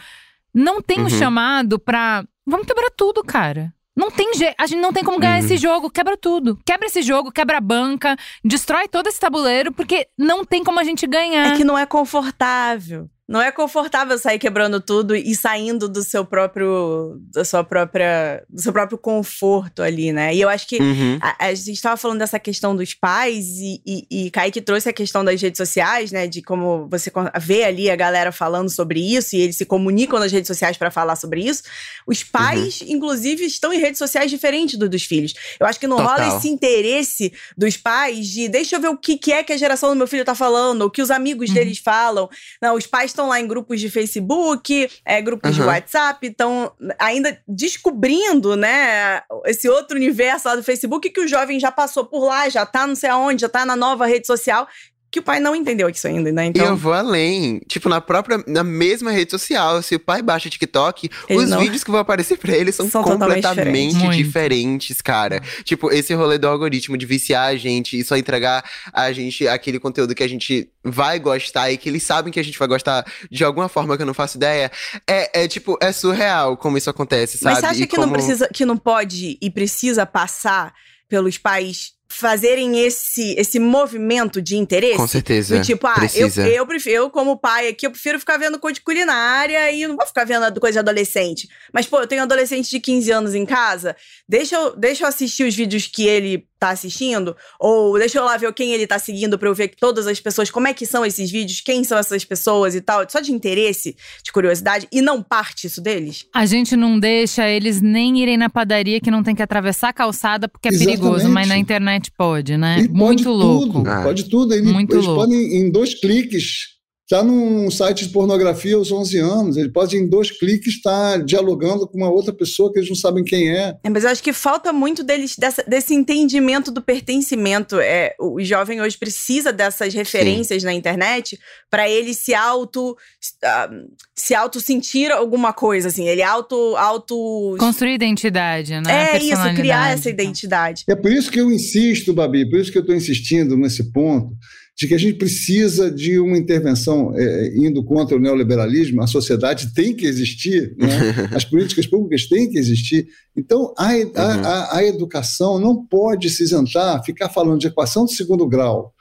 Não tem uhum. um chamado pra. Vamos quebrar tudo, cara. Não tem jeito. A gente não tem como ganhar uhum. esse jogo. Quebra tudo. Quebra esse jogo, quebra a banca, destrói todo esse tabuleiro, porque não tem como a gente ganhar. É que não é confortável. Não é confortável sair quebrando tudo e saindo do seu próprio da sua própria do seu próprio conforto ali, né? E eu acho que uhum. a, a, gente estava falando dessa questão dos pais e, e, e Kaique trouxe a questão das redes sociais, né? De como você vê ali a galera falando sobre isso e eles se comunicam nas redes sociais para falar sobre isso. Os pais, uhum. inclusive, estão em redes sociais diferentes do dos filhos. Eu acho que não Total. rola esse interesse dos pais de deixa eu ver o que, que é que a geração do meu filho tá falando, o que os amigos uhum. deles falam. Não, os pais estão estão lá em grupos de Facebook, é, grupos uhum. de WhatsApp, estão ainda descobrindo, né, esse outro universo lá do Facebook que o jovem já passou por lá, já tá não sei aonde, já tá na nova rede social que o pai não entendeu isso ainda, né? Então... E eu vou além. Tipo, na própria, na mesma rede social, se o pai baixa TikTok, ele os não... vídeos que vão aparecer pra ele são, são completamente diferentes. diferentes, cara. Tipo, esse rolê do algoritmo de viciar a gente e só entregar a gente aquele conteúdo que a gente vai gostar e que eles sabem que a gente vai gostar de alguma forma que eu não faço ideia, é, é tipo, é surreal como isso acontece, sabe? Mas você acha e que como... não precisa, que não pode e precisa passar pelos pais fazerem esse, esse movimento de interesse. Com certeza. Do tipo, ah, eu, eu prefiro, eu como pai aqui, eu prefiro ficar vendo coisa de culinária e não vou ficar vendo coisa de adolescente. Mas, pô, eu tenho um adolescente de 15 anos em casa, deixa eu, deixa eu assistir os vídeos que ele tá assistindo, ou deixa eu lá ver quem ele tá seguindo pra eu ver todas as pessoas, como é que são esses vídeos, quem são essas pessoas e tal, só de interesse, de curiosidade, e não parte isso deles? A gente não deixa eles nem irem na padaria que não tem que atravessar a calçada porque é Exatamente. perigoso, mas na internet pode, né? E Muito pode louco. Tudo, ah. Pode tudo. Eles, Muito eles louco. podem, em dois cliques, está num site de pornografia aos 11 anos. Ele pode, em dois cliques, estar dialogando com uma outra pessoa que eles não sabem quem é. é mas eu acho que falta muito deles, dessa, desse entendimento do pertencimento. É, o jovem hoje precisa dessas referências Sim. na internet para ele se auto uh, se auto sentir alguma coisa assim ele auto auto construir identidade né é isso criar essa identidade é por isso que eu insisto Babi por isso que eu estou insistindo nesse ponto de que a gente precisa de uma intervenção é, indo contra o neoliberalismo, a sociedade tem que existir, né? as políticas públicas têm que existir. Então, a, uhum. a, a, educação não pode se isentar, ficar falando de equação de segundo grau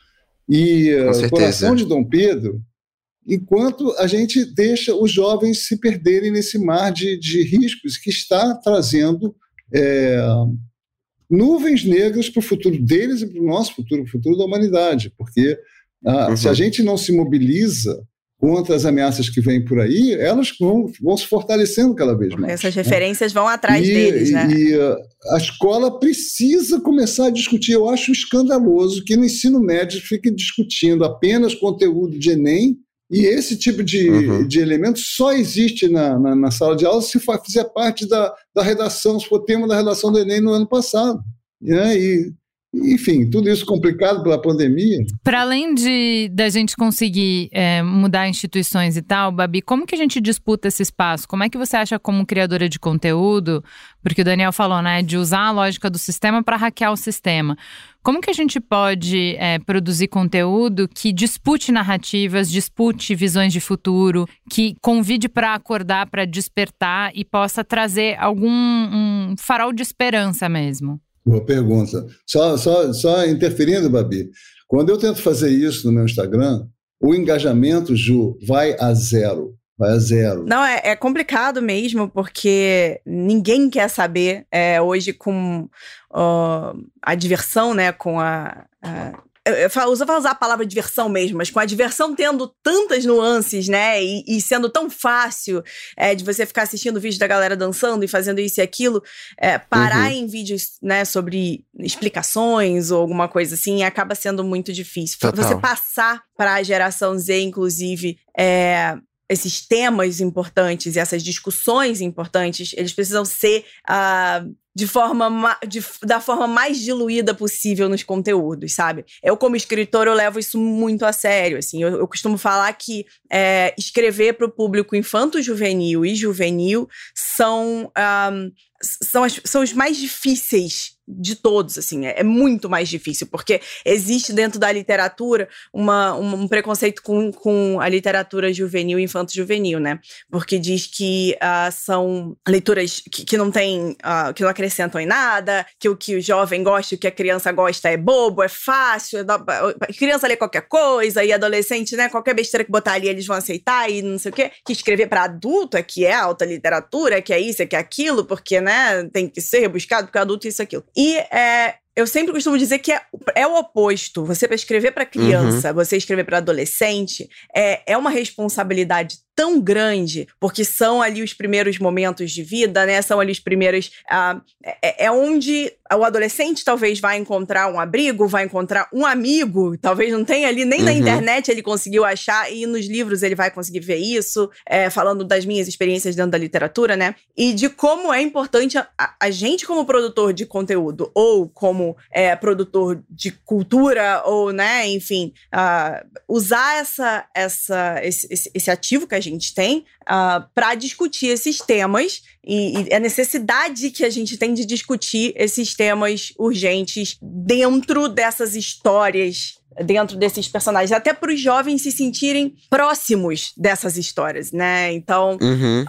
e uh, coração de Dom Pedro, enquanto a gente deixa os jovens se perderem nesse mar de, de riscos que está trazendo. É, nuvens negras para o futuro deles e para o nosso futuro, para o futuro da humanidade, porque ah, uhum. se a gente não se mobiliza contra as ameaças que vêm por aí, elas vão, vão se fortalecendo cada vez mais. Essas né? referências vão atrás e, deles, né? E uh, a escola precisa começar a discutir. Eu acho escandaloso que no ensino médio fique discutindo apenas conteúdo de Enem e esse tipo de, uhum. de elemento só existe na, na, na, sala de aula se fizer parte da, da redação, se for tema da redação do Enem no ano passado. Né? E enfim, tudo isso complicado pela pandemia. Para além de da gente conseguir é, mudar instituições e tal, Babi, como que a gente disputa esse espaço? Como é que você acha como criadora de conteúdo? Porque o Daniel falou, né, de usar a lógica do sistema para hackear o sistema. Como que a gente pode é, produzir conteúdo que dispute narrativas, dispute visões de futuro, que convide para acordar, para despertar e possa trazer algum um farol de esperança mesmo? Boa pergunta. Só, só, só interferindo, Babi. Quando eu tento fazer isso no meu Instagram, o engajamento, Ju, vai a zero. Vai a zero. Não, é, é complicado mesmo, porque ninguém quer saber é, hoje com uh, a diversão, né? Com a, a eu uso para usar a palavra diversão mesmo, mas com a diversão tendo tantas nuances, né? E, e sendo tão fácil é, de você ficar assistindo vídeo da galera dançando e fazendo isso e aquilo, é, parar uhum. em vídeos, né, sobre explicações ou alguma coisa assim, acaba sendo muito difícil. Total. Você passar para a geração Z, inclusive, é, esses temas importantes e essas discussões importantes, eles precisam ser uh, de forma de, da forma mais diluída possível nos conteúdos, sabe? Eu, como escritor, eu levo isso muito a sério, assim. Eu, eu costumo falar que é, escrever para o público infanto-juvenil e juvenil são, um, são, as, são os mais difíceis de todos, assim, é, é, muito mais difícil, porque existe dentro da literatura uma, um, um preconceito com, com a literatura juvenil e infanto-juvenil, né? Porque diz que uh, são leituras que, que não tem, uh, que não acrescentam em nada, que o que o jovem gosta, o que a criança gosta é bobo, é fácil, é da, criança lê qualquer coisa, e adolescente, né, qualquer besteira que botar ali eles vão aceitar e não sei o quê, que escrever para adulto é que é alta literatura, é que é isso, é que é aquilo, porque, né, tem que ser rebuscado, porque adulto é isso, aquilo. E é, eu sempre costumo dizer que é, é o oposto. Você para escrever para criança, uhum. você escrever para adolescente, é, é uma responsabilidade tão grande, porque são ali os primeiros momentos de vida, né? São ali os primeiros. Uh, é, é, onde o adolescente talvez vai encontrar um abrigo, vai encontrar um amigo, talvez não tenha ali, nem uhum. na internet ele conseguiu achar, e nos livros ele vai conseguir ver isso, é, falando das minhas experiências dentro da literatura, né? E de como é importante a, a gente, como produtor de conteúdo, ou como é, produtor de cultura, ou, né, enfim, uh, usar essa, essa, esse, esse ativo que a gente tem uh, para discutir esses temas e, e, a necessidade que a gente tem de discutir esses temas urgentes dentro dessas histórias. Dentro desses personagens, até para os jovens se sentirem próximos dessas histórias, né? Então, uhum.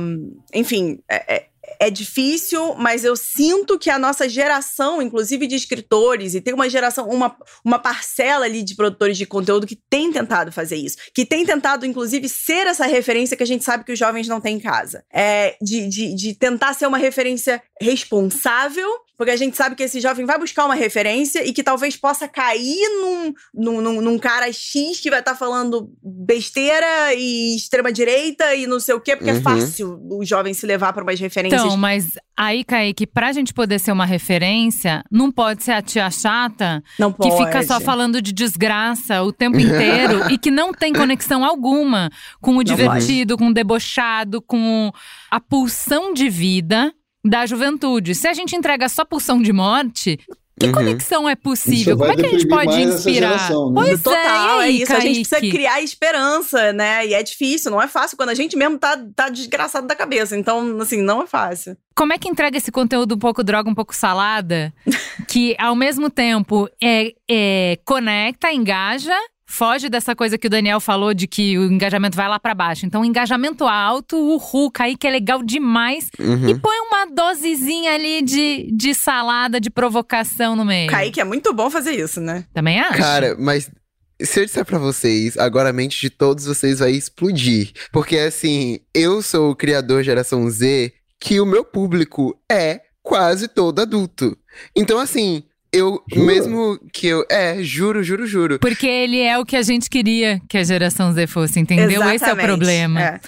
um, enfim, é, é difícil, mas eu sinto que a nossa geração, inclusive de escritores, e tem uma geração, uma, uma parcela ali de produtores de conteúdo que tem tentado fazer isso. Que tem tentado, inclusive, ser essa referência que a gente sabe que os jovens não têm em casa. É, de, de, de tentar ser uma referência responsável porque a gente sabe que esse jovem vai buscar uma referência e que talvez possa cair num, num, num cara X que vai estar tá falando besteira e extrema-direita e não sei o quê, porque é uhum. é fácil o jovem se levar para umas referências. Então, mas aí, Kaique, pra gente poder ser uma referência, não pode ser a tia chata não que pode. fica só falando de desgraça o tempo inteiro e que não tem conexão alguma com o divertido, com o debochado, com a pulsão de vida da juventude. Se a gente entrega só pulsão de morte, que uhum. conexão é possível? Como é que a gente pode inspirar? Geração, né? Pois Total, é, aí, é isso. Kaique? A gente precisa criar esperança, né? E é difícil, não é fácil quando a gente mesmo tá, tá desgraçado da cabeça. Então, assim, não é fácil. Como é que entrega esse conteúdo um pouco droga, um pouco salada? que ao mesmo tempo é, é conecta, engaja foge dessa coisa que o Daniel falou de que o engajamento vai lá para baixo. Então, engajamento alto, o Ru, Kaique é legal demais. Uhum. E põe uma dosezinha ali de, de salada, de provocação no meio. Kaique é muito bom fazer isso, né? Também acho. Cara, mas se eu disser pra vocês, agora a mente de todos vocês vai explodir. Porque assim, eu sou o criador geração Z, que o meu público é quase todo adulto. Então, assim, eu, Jura? mesmo que eu. É, juro, juro, juro. Porque ele é o que a gente queria que a geração Z fosse, entendeu? Exatamente. Esse é o problema. É.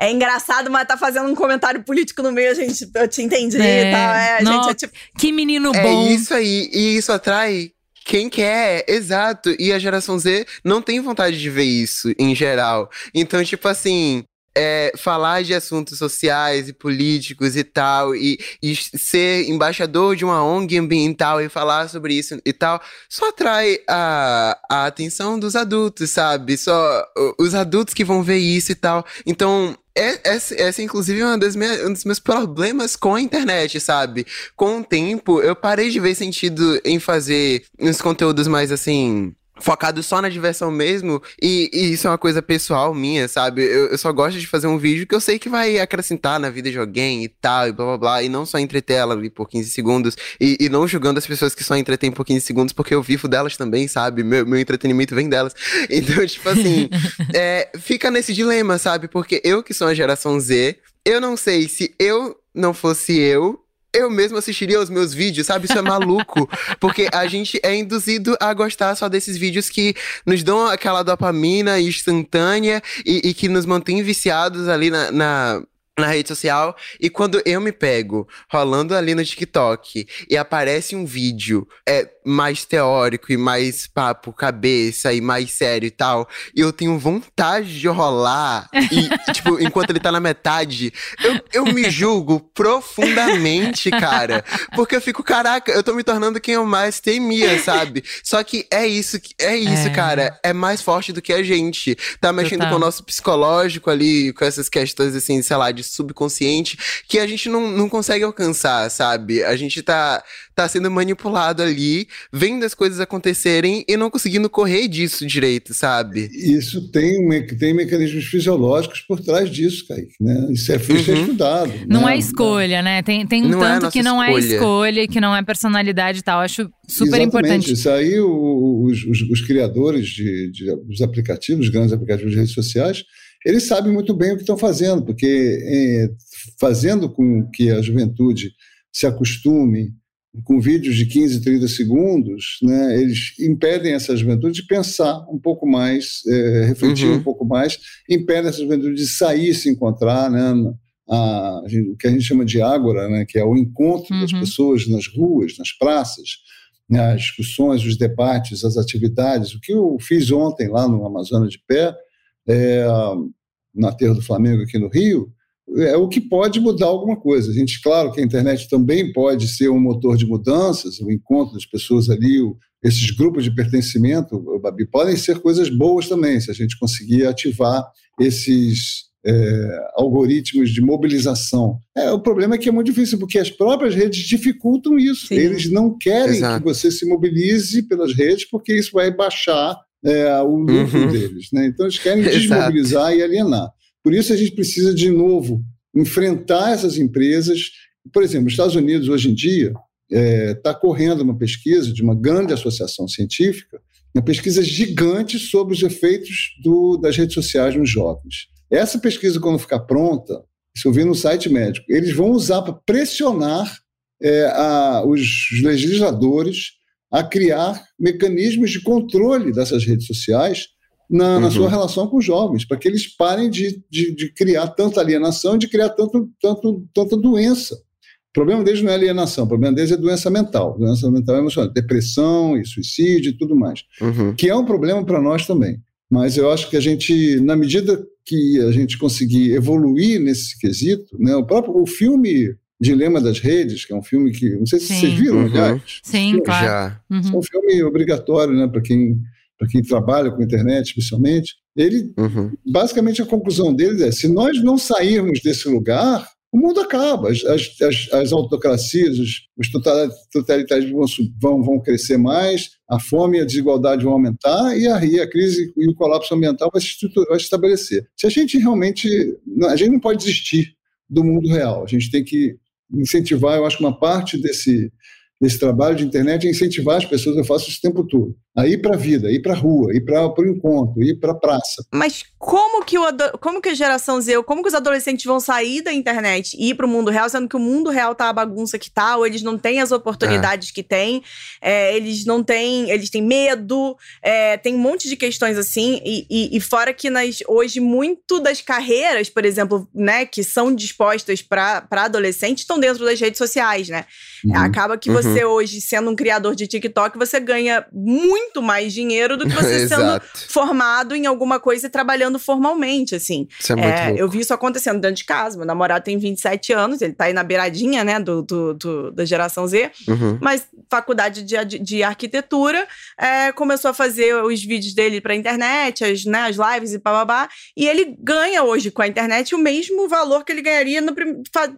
É engraçado, mas tá fazendo um comentário político no meio, a gente, eu te entendi é, e tal. É, gente, é tipo... Que menino é bom. É isso aí, e isso atrai quem quer, exato. E a geração Z não tem vontade de ver isso em geral. Então, tipo assim, é, falar de assuntos sociais e políticos e tal, e, e, ser embaixador de uma ONG ambiental e falar sobre isso e tal, só atrai a, a atenção dos adultos, sabe? Só os adultos que vão ver isso e tal. Então, é, essa, essa, inclusive, é uma das minhas, um dos meus problemas com a internet, sabe? Com o tempo, eu parei de ver sentido em fazer uns conteúdos mais assim focado só na diversão mesmo, e, e, isso é uma coisa pessoal minha, sabe? Eu, eu, só gosto de fazer um vídeo que eu sei que vai acrescentar na vida de alguém e tal, e blá blá blá, e não só entreter ela ali por 15 segundos, e, e não julgando as pessoas que só entretêm por 15 segundos, porque eu vivo delas também, sabe? Meu, meu entretenimento vem delas. Então, tipo assim, é, fica nesse dilema, sabe? Porque eu que sou a geração Z, eu não sei se eu não fosse eu, eu mesmo assistiria os meus vídeos, sabe? Isso é maluco. porque a gente é induzido a gostar só desses vídeos que nos dão aquela dopamina instantânea e, e que nos mantém viciados ali na, na na rede social e quando eu me pego rolando ali no TikTok e aparece um vídeo é mais teórico e mais papo cabeça e mais sério e tal, e eu tenho vontade de rolar e tipo, enquanto ele tá na metade, eu, eu me julgo profundamente, cara, porque eu fico, caraca, eu tô me tornando quem eu mais temia, sabe? Só que é isso, é isso, é. cara, é mais forte do que a gente. Tá mexendo Total. com o nosso psicológico ali, com essas questões assim, sei lá, de subconsciente que a gente não, não consegue alcançar, sabe? A gente tá, tá sendo manipulado ali, vendo as coisas acontecerem e não conseguindo correr disso direito, sabe? Isso tem, tem mecanismos fisiológicos por trás disso, Kaique, né? Isso é, isso é uhum. estudado. Não né? é escolha, né? Tem, tem um não é tanto é que não escolha. é escolha, que não é personalidade e tal. Acho super Exatamente. importante. Isso aí, os, os, os criadores de, de, dos aplicativos, grandes aplicativos de redes sociais, eles sabem muito bem o que estão fazendo, porque é, fazendo com que a juventude se acostume com vídeos de 15, 30 segundos, né, eles impedem essa juventude de pensar um pouco mais, é, refletir uhum. um pouco mais, impedem essa juventude de sair, se encontrar, né, a, o que a gente chama de ágora, né, que é o encontro uhum. das pessoas nas ruas, nas praças, né, as discussões, os debates, as atividades. O que eu fiz ontem lá no Amazonas de Pé, é, no aterro do Flamengo aqui no Rio, é o que pode mudar alguma coisa. A gente, claro que a internet também pode ser um motor de mudanças, o encontro das pessoas ali, o, esses grupos de pertencimento, Babi, podem ser coisas boas também, se a gente conseguir ativar esses é, algoritmos de mobilização. É, o problema é que é muito difícil, porque as próprias redes dificultam isso. Sim. Eles não querem Exato. que você se mobilize pelas redes, porque isso vai baixar é, o lucro uhum. deles. Né? Então, eles querem desmobilizar e alienar. Por isso, a gente precisa, de novo, enfrentar essas empresas. Por exemplo, os Estados Unidos, hoje em dia, está é, tá correndo uma pesquisa de uma grande associação científica, uma pesquisa gigante sobre os efeitos do, das redes sociais nos jovens. Essa pesquisa, quando ficar pronta, se eu vi no site médico, eles vão usar para pressionar é, a, os legisladores a criar mecanismos de controle dessas redes sociais na, uhum. na sua relação com os jovens, para que eles parem de, de, de, criar tanta alienação e de criar tanto, tanto, tanta doença. O problema deles não é alienação, o problema deles é doença mental, doença mental emocional, depressão e suicídio e tudo mais, uhum. que é um problema para nós também. Mas eu acho que a gente, na medida que a gente conseguir evoluir nesse quesito, né, o próprio o filme Dilema das Redes, que é um filme que. Não sei se Sim. vocês viram, uhum. aliás. Sim, claro. Já. Uhum. É um filme obrigatório né, para quem, quem trabalha com internet, especialmente. Ele, uhum. basicamente, a conclusão dele é: se nós não sairmos desse lugar, o mundo acaba. As, as, as autocracias, os, os totalitarismos vão, vão crescer mais, a fome e a desigualdade vão aumentar e a, e a crise e o colapso ambiental vai se, vai se estabelecer. Se a gente realmente. A gente não pode desistir do mundo real. A gente tem que incentivar, eu acho que uma parte desse, desse trabalho de internet é incentivar as pessoas, eu faço isso o tempo todo, a ir para a vida, ir para a rua, ir para o encontro, ir para a praça. Mas como que, o, como que a geração Z, como que os adolescentes vão sair da internet e ir para o mundo real, sendo que o mundo real tá a bagunça que tá, ou eles não têm as oportunidades é. que têm, é, eles não têm, eles têm medo, é, tem um monte de questões assim, e, e, e, fora que nas, hoje muito das carreiras, por exemplo, né, que são dispostas para adolescentes, estão dentro das redes sociais, né? Uhum. Acaba que você uhum. hoje, sendo um criador de TikTok, você ganha muito muito mais dinheiro do que você sendo formado em alguma coisa e trabalhando formalmente, assim. Isso é muito é, eu vi isso acontecendo dentro de casa. Meu namorado tem 27 anos, ele tá aí na beiradinha, né, do, do, do da geração Z, uhum. mas faculdade de, de, de arquitetura, é, começou a fazer os vídeos dele pra internet, as, né, as lives e bababá, e ele ganha hoje com a internet o mesmo valor que ele ganharia no,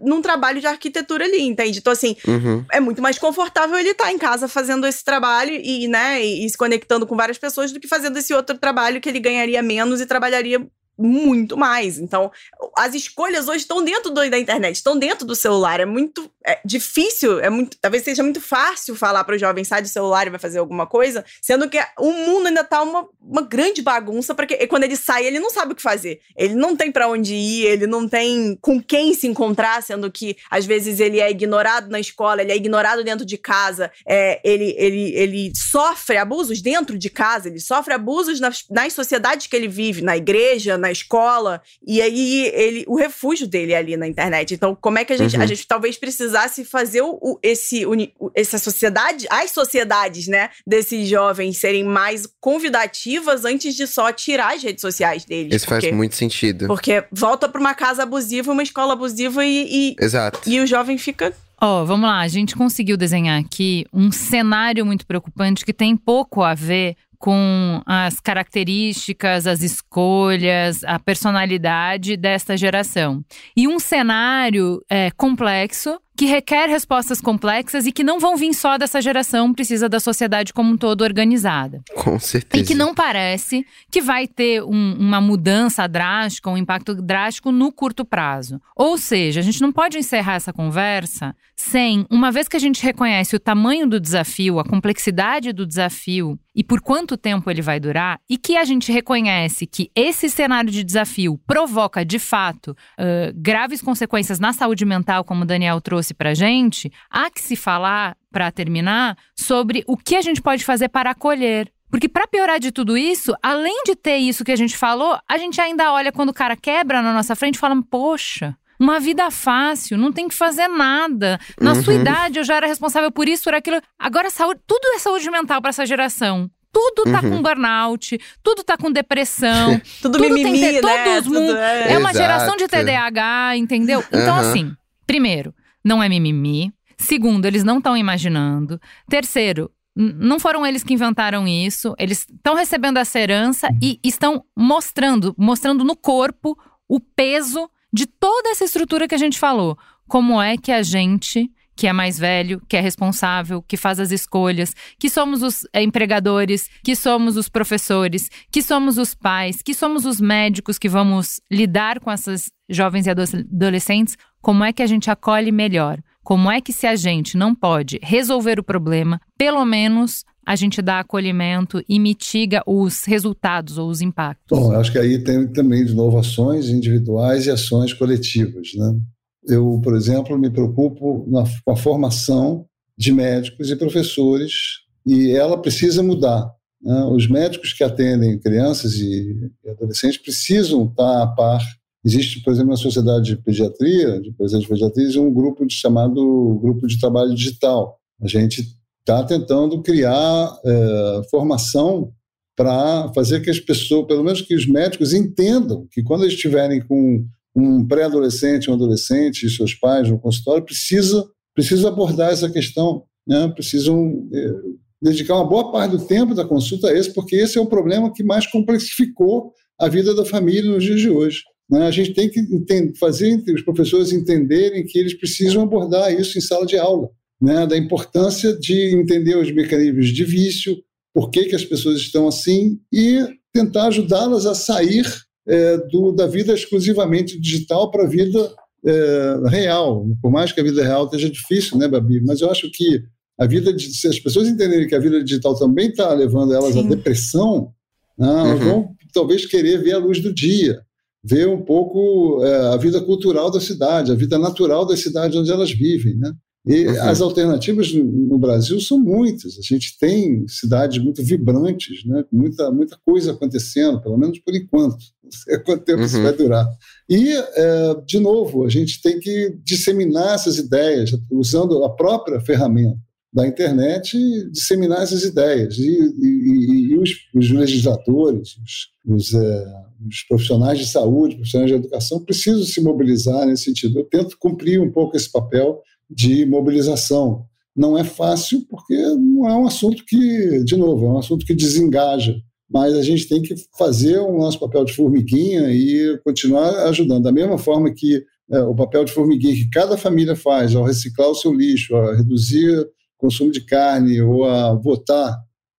num trabalho de arquitetura ali, entende? Então, assim, uhum. é muito mais confortável ele estar tá em casa fazendo esse trabalho e, né, e, e se conectando com várias pessoas do que fazendo esse outro trabalho que ele ganharia menos e trabalharia muito mais. Então, as escolhas hoje estão dentro do, da internet, estão dentro do celular. É muito é difícil, é muito, talvez seja muito fácil falar para o jovem sai do celular e vai fazer alguma coisa, sendo que o mundo ainda tá uma, uma grande bagunça, porque quando ele sai, ele não sabe o que fazer. Ele não tem para onde ir, ele não tem com quem se encontrar, sendo que às vezes ele é ignorado na escola, ele é ignorado dentro de casa, é, ele, ele, ele sofre abusos dentro de casa, ele sofre abusos nas, nas sociedades que ele vive, na igreja, na escola, e aí ele, o refúgio dele é ali na internet. Então, como é que a gente, uhum. a gente talvez precisasse fazer o, o, esse, o, essa sociedade, as sociedades, né, desses jovens serem mais convidativas antes de só tirar as redes sociais deles. Isso porque, faz muito sentido. Porque volta para uma casa abusiva, uma escola abusiva e, e, Exato. e o jovem fica Ó, oh, vamos lá, a gente conseguiu desenhar aqui um cenário muito preocupante que tem pouco a ver com as características, as escolhas, a personalidade desta geração. E um cenário é, complexo que requer respostas complexas e que não vão vir só dessa geração, precisa da sociedade como um todo organizada. Com certeza. E que não parece que vai ter um, uma mudança drástica, um impacto drástico no curto prazo. Ou seja, a gente não pode encerrar essa conversa sem, uma vez que a gente reconhece o tamanho do desafio, a complexidade do desafio e por quanto tempo ele vai durar, e que a gente reconhece que esse cenário de desafio provoca, de fato, uh, graves consequências na saúde mental, como o Daniel trouxe trouxe para gente, há que se falar, para terminar, sobre o que a gente pode fazer para acolher. Porque para piorar de tudo isso, além de ter isso que a gente falou, a gente ainda olha quando o cara quebra na nossa frente e fala: "Poxa, uma vida fácil, não tem que fazer nada. Na uhum. sua idade eu já era responsável por isso, por aquilo. Agora saúde, tudo é saúde mental para essa geração. Tudo tá uhum. com burnout, tudo tá com depressão, tudo, tudo mimimi, tem né? todos tudo é. é uma geração de TDAH, entendeu? Então uhum. assim, primeiro, não é mimimi. Segundo, eles não estão imaginando. Terceiro, não foram eles que inventaram isso. Eles estão recebendo essa herança e estão mostrando, mostrando no corpo o peso de toda essa estrutura que a gente falou. Como é que a gente, que é mais velho, que é responsável, que faz as escolhas, que somos os é, empregadores, que somos os professores, que somos os pais, que somos os médicos que vamos lidar com essas jovens e adolescentes, como é que a gente acolhe melhor? Como é que, se a gente não pode resolver o problema, pelo menos a gente dá acolhimento e mitiga os resultados ou os impactos? Bom, acho que aí tem também, de novo, ações individuais e ações coletivas. Né? Eu, por exemplo, me preocupo na, com a formação de médicos e professores e ela precisa mudar. Né? Os médicos que atendem crianças e adolescentes precisam estar a par Existe, por exemplo, na Sociedade de Pediatria, de Presidente de Pediatria, um grupo de, chamado Grupo de Trabalho Digital. A gente está tentando criar é, formação para fazer que as pessoas, pelo menos que os médicos, entendam que quando eles estiverem com um pré-adolescente, um adolescente e seus pais no consultório, precisa, precisa abordar essa questão, né? precisam é, dedicar uma boa parte do tempo da consulta a esse, porque esse é o problema que mais complexificou a vida da família nos dias de hoje. Né? A gente tem que fazer os professores entenderem que eles precisam abordar isso em sala de aula, né? da importância de entender os mecanismos de vício, por que, que as pessoas estão assim e tentar ajudá-las a sair é, do, da vida exclusivamente digital para a vida é, real. Por mais que a vida real esteja difícil, né, Babi? Mas eu acho que a vida de, se as pessoas entenderem que a vida digital também está levando elas Sim. à depressão, né, uhum. vão talvez querer ver a luz do dia, ver um pouco é, a vida cultural da cidade, a vida natural da cidade onde elas vivem, né? E uhum. as alternativas no Brasil são muitas. A gente tem cidades muito vibrantes, né? muita, muita coisa acontecendo, pelo menos por enquanto. Não sei quanto tempo uhum. isso vai durar. E, é, de novo, a gente tem que disseminar essas ideias, usando a própria ferramenta da internet, disseminar essas ideias. E, e, e os, os, legisladores, os, os, é, os profissionais de saúde, profissionais de educação, precisam se mobilizar nesse sentido. Eu tento cumprir um pouco esse papel de mobilização. Não é fácil, porque não é um assunto que, de novo, é um assunto que desengaja. Mas a gente tem que fazer o nosso papel de formiguinha e continuar ajudando. Da mesma forma que é, o papel de formiguinha que cada família faz ao reciclar o seu lixo, a reduzir o consumo de carne ou a votar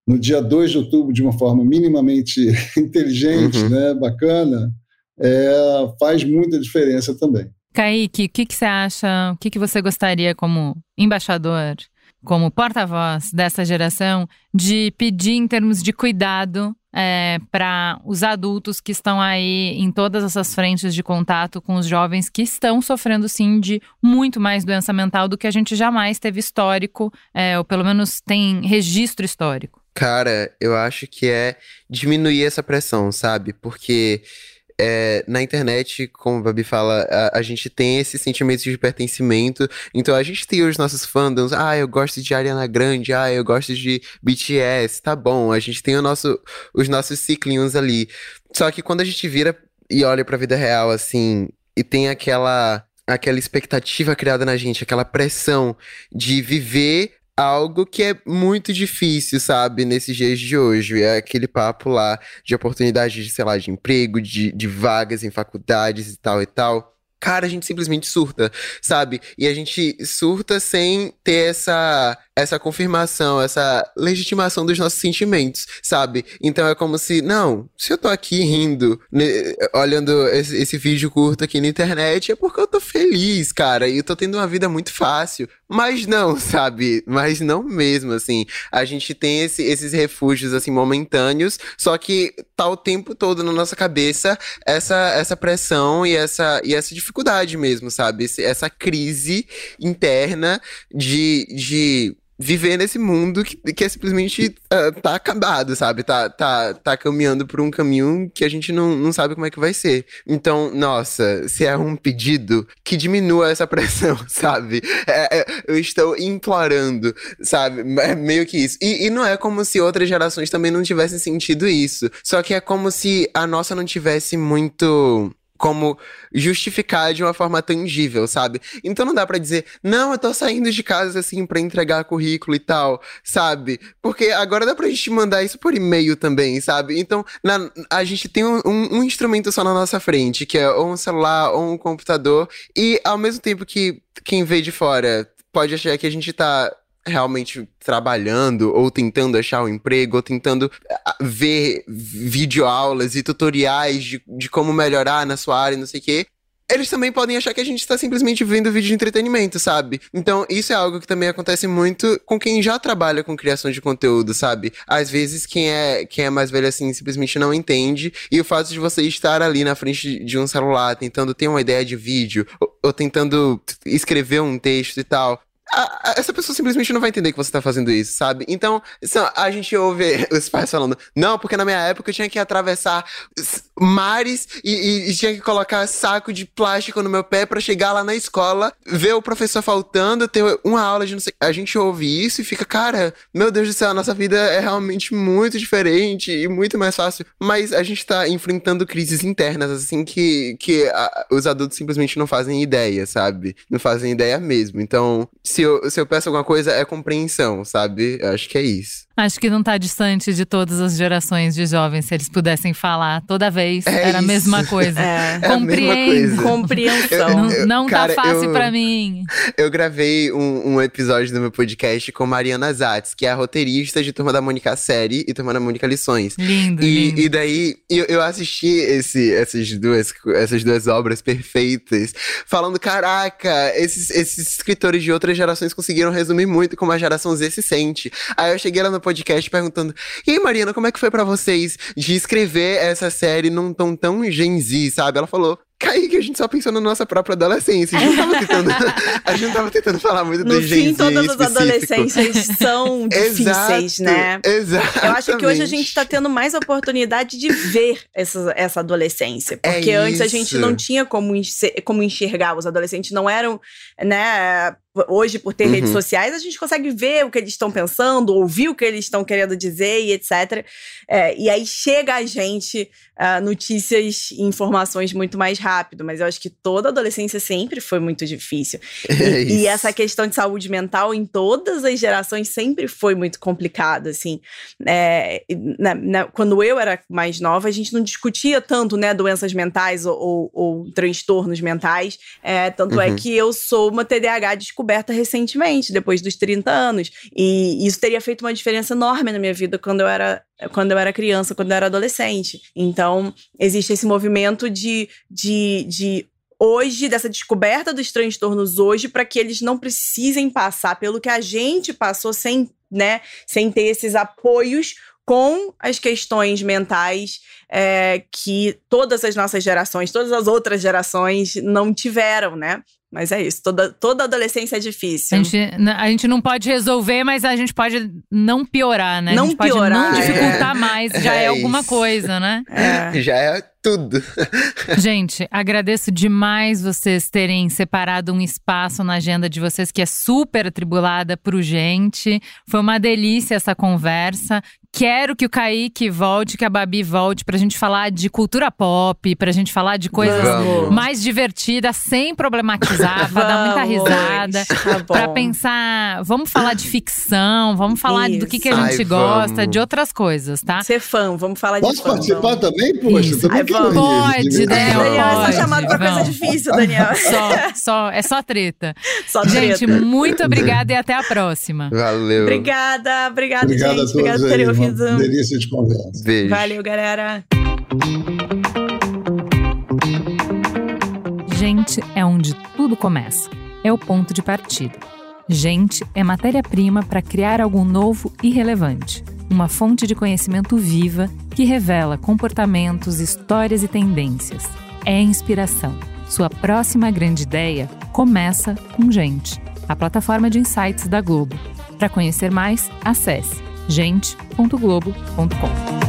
no dia 2 de outubro de uma forma minimamente inteligente, uhum. né, bacana, é, faz muita diferença também. Kaique, o que, que você acha? O que, que você gostaria, como embaixador, como porta-voz dessa geração, de pedir em termos de cuidado é, para os adultos que estão aí em todas essas frentes de contato com os jovens que estão sofrendo, sim, de muito mais doença mental do que a gente jamais teve histórico, é, ou pelo menos tem registro histórico? Cara, eu acho que é diminuir essa pressão, sabe? Porque é, na internet, como a Babi fala, a, a, gente tem esse sentimento de pertencimento. Então a gente tem os nossos fandoms. Ah, eu gosto de Ariana Grande. Ah, eu gosto de BTS. Tá bom. A gente tem o nosso, os nossos ciclinhos ali. Só que quando a gente vira e olha pra vida real, assim, e tem aquela aquela expectativa criada na gente, aquela pressão de viver algo que é muito difícil, sabe, nesses dias de hoje. É aquele papo lá de oportunidade de, sei lá, de emprego, de, de vagas em faculdades e tal e tal cara, a gente simplesmente surta, sabe? E a gente surta sem ter essa essa confirmação, essa legitimação dos nossos sentimentos, sabe? Então é como se, não, se eu tô aqui rindo, né, olhando esse, esse, vídeo curto aqui na internet, é porque eu tô feliz, cara, e eu tô tendo uma vida muito fácil. Mas não, sabe? Mas não mesmo, assim. A gente tem esse, esses refúgios, assim, momentâneos, só que tá o tempo todo na nossa cabeça essa, essa pressão e essa, e essa dificuldade mesmo, sabe? Essa crise interna de, de viver nesse mundo que, que é simplesmente uh, tá acabado, sabe? Tá, tá, tá caminhando por um caminho que a gente não, não sabe como é que vai ser. Então, nossa, se é um pedido que diminua essa pressão, sabe? É, é, eu estou implorando, sabe? É meio que isso. E, e não é como se outras gerações também não tivessem sentido isso. Só que é como se a nossa não tivesse muito como justificar de uma forma tangível, sabe? Então não dá para dizer, não, eu tô saindo de casa assim para entregar currículo e tal, sabe? Porque agora dá pra gente mandar isso por e-mail também, sabe? Então na, a gente tem um, um, um, instrumento só na nossa frente, que é ou um celular ou um computador, e ao mesmo tempo que quem vê de fora pode achar que a gente tá realmente trabalhando ou tentando achar um emprego ou tentando ah, ver videoaulas e tutoriais de, de como melhorar na sua área, não sei o quê. Eles também podem achar que a gente está simplesmente vendo vídeo de entretenimento, sabe? Então, isso é algo que também acontece muito com quem já trabalha com criação de conteúdo, sabe? Às vezes, quem é, quem é mais velho assim simplesmente não entende. E o fato de você estar ali na frente de um celular, tentando ter uma ideia de vídeo, ou, ou tentando escrever um texto e tal, essa pessoa simplesmente não vai entender que você tá fazendo isso, sabe? Então, a gente ouve os pais falando, não, porque na minha época eu tinha que atravessar mares e, e, e tinha que colocar saco de plástico no meu pé para chegar lá na escola, ver o professor faltando, ter uma aula de não sei. A gente ouve isso e fica, cara, meu Deus do céu, a nossa vida é realmente muito diferente e muito mais fácil. Mas a gente tá enfrentando crises internas, assim, que, que a, os adultos simplesmente não fazem ideia, sabe? Não fazem ideia mesmo. Então, se se eu, se eu peço alguma coisa, é compreensão, sabe? Eu acho que é isso. Acho que não está distante de todas as gerações de jovens, se eles pudessem falar toda vez, é era a mesma coisa. É. Compreendo, é compreensão. Eu, eu, não, tá cara, tá fácil para mim. Eu gravei um, um, episódio do meu podcast com Mariana Zatz, que é a roteirista de Turma da Mônica Série e Turma da Mônica Lições. Lindo, e, lindo. E daí eu, eu assisti esse, essas, duas, essas duas obras perfeitas, falando: caraca, esses, esses escritores de outras gerações gerações conseguiram resumir muito como a geração Z se sente. Aí eu cheguei lá no podcast perguntando: E aí, Mariana, como é que foi para vocês de escrever essa série num tom tão Gen Z, sabe? Ela falou: Kaique, a gente só pensou na nossa própria adolescência. A gente não tava tentando, a gente tentando falar muito no do fim, todas as adolescências são difíceis, Exato, né? Exato. Eu acho que hoje a gente tá tendo mais oportunidade de ver essa, essa adolescência. Porque antes a gente É não tinha como, como enxergar. Os adolescentes não eram, né? Hoje, por ter Uhum. redes sociais, a gente consegue ver o que eles estão pensando, ouvir o que eles estão querendo dizer e etc. É, e aí chega a gente ah, notícias e informações muito mais rápido. Mas eu acho que toda adolescência sempre foi muito difícil. É E, e essa questão de saúde mental em todas as gerações sempre foi muito complicada, assim. É, na- na- quando eu era mais nova, a gente não discutia tanto, né, doenças mentais ou, ou- ou transtornos mentais. É, tanto é Uhum. que eu sou uma TDAH descoberta recentemente, depois dos 30 anos. E isso teria feito uma diferença enorme na minha vida quando eu era quando eu era criança, quando eu era adolescente. Então, existe esse movimento de, de, de hoje, dessa descoberta dos transtornos hoje, para que eles não precisem passar pelo que a gente passou sem, né, sem ter esses apoios com as questões mentais é, que todas as nossas gerações, todas as outras gerações não tiveram, né? Mas é isso, toda, toda adolescência é difícil. A gente, a gente não pode resolver, mas a gente pode não piorar, né? Não a gente pode piorar, não é. dificultar mais, já é, É alguma isso. coisa, né? É. Já é tudo. Gente, agradeço demais vocês terem separado um espaço na agenda de vocês que é super atribulada pro gente. Foi uma delícia essa conversa. Quero que o Kaique volte, que a Babi volte pra gente falar de cultura pop, pra gente falar de coisas Vamos. mais divertidas, sem problematizar, pra dar muita risada. Tá. Pra pensar, vamos falar de ficção, vamos falar do que, que a Isso. gente Ai, gosta, vamos. de outras coisas, tá? Ser fã, vamos falar de Posso participar vamos. também? Poxa, Isso. também vamos. Pode, Daniel, Daniel, é só chamado pra coisa difícil, Daniel. Só, só, é só treta. Só Gente, treta. muito obrigada e até a próxima. Valeu. Obrigada, obrigada, Obrigado gente. Obrigada por terem Uma ouvido. delícia de conversa. Beijo. Valeu, galera. Gente é onde tudo começa. É o ponto de partida. Gente é matéria-prima para criar algo novo e relevante. Uma fonte de conhecimento viva que revela comportamentos, histórias e tendências. É inspiração. Sua próxima grande ideia começa com Gente, a plataforma de insights da Globo. Para conhecer mais, acesse gente.globo.com.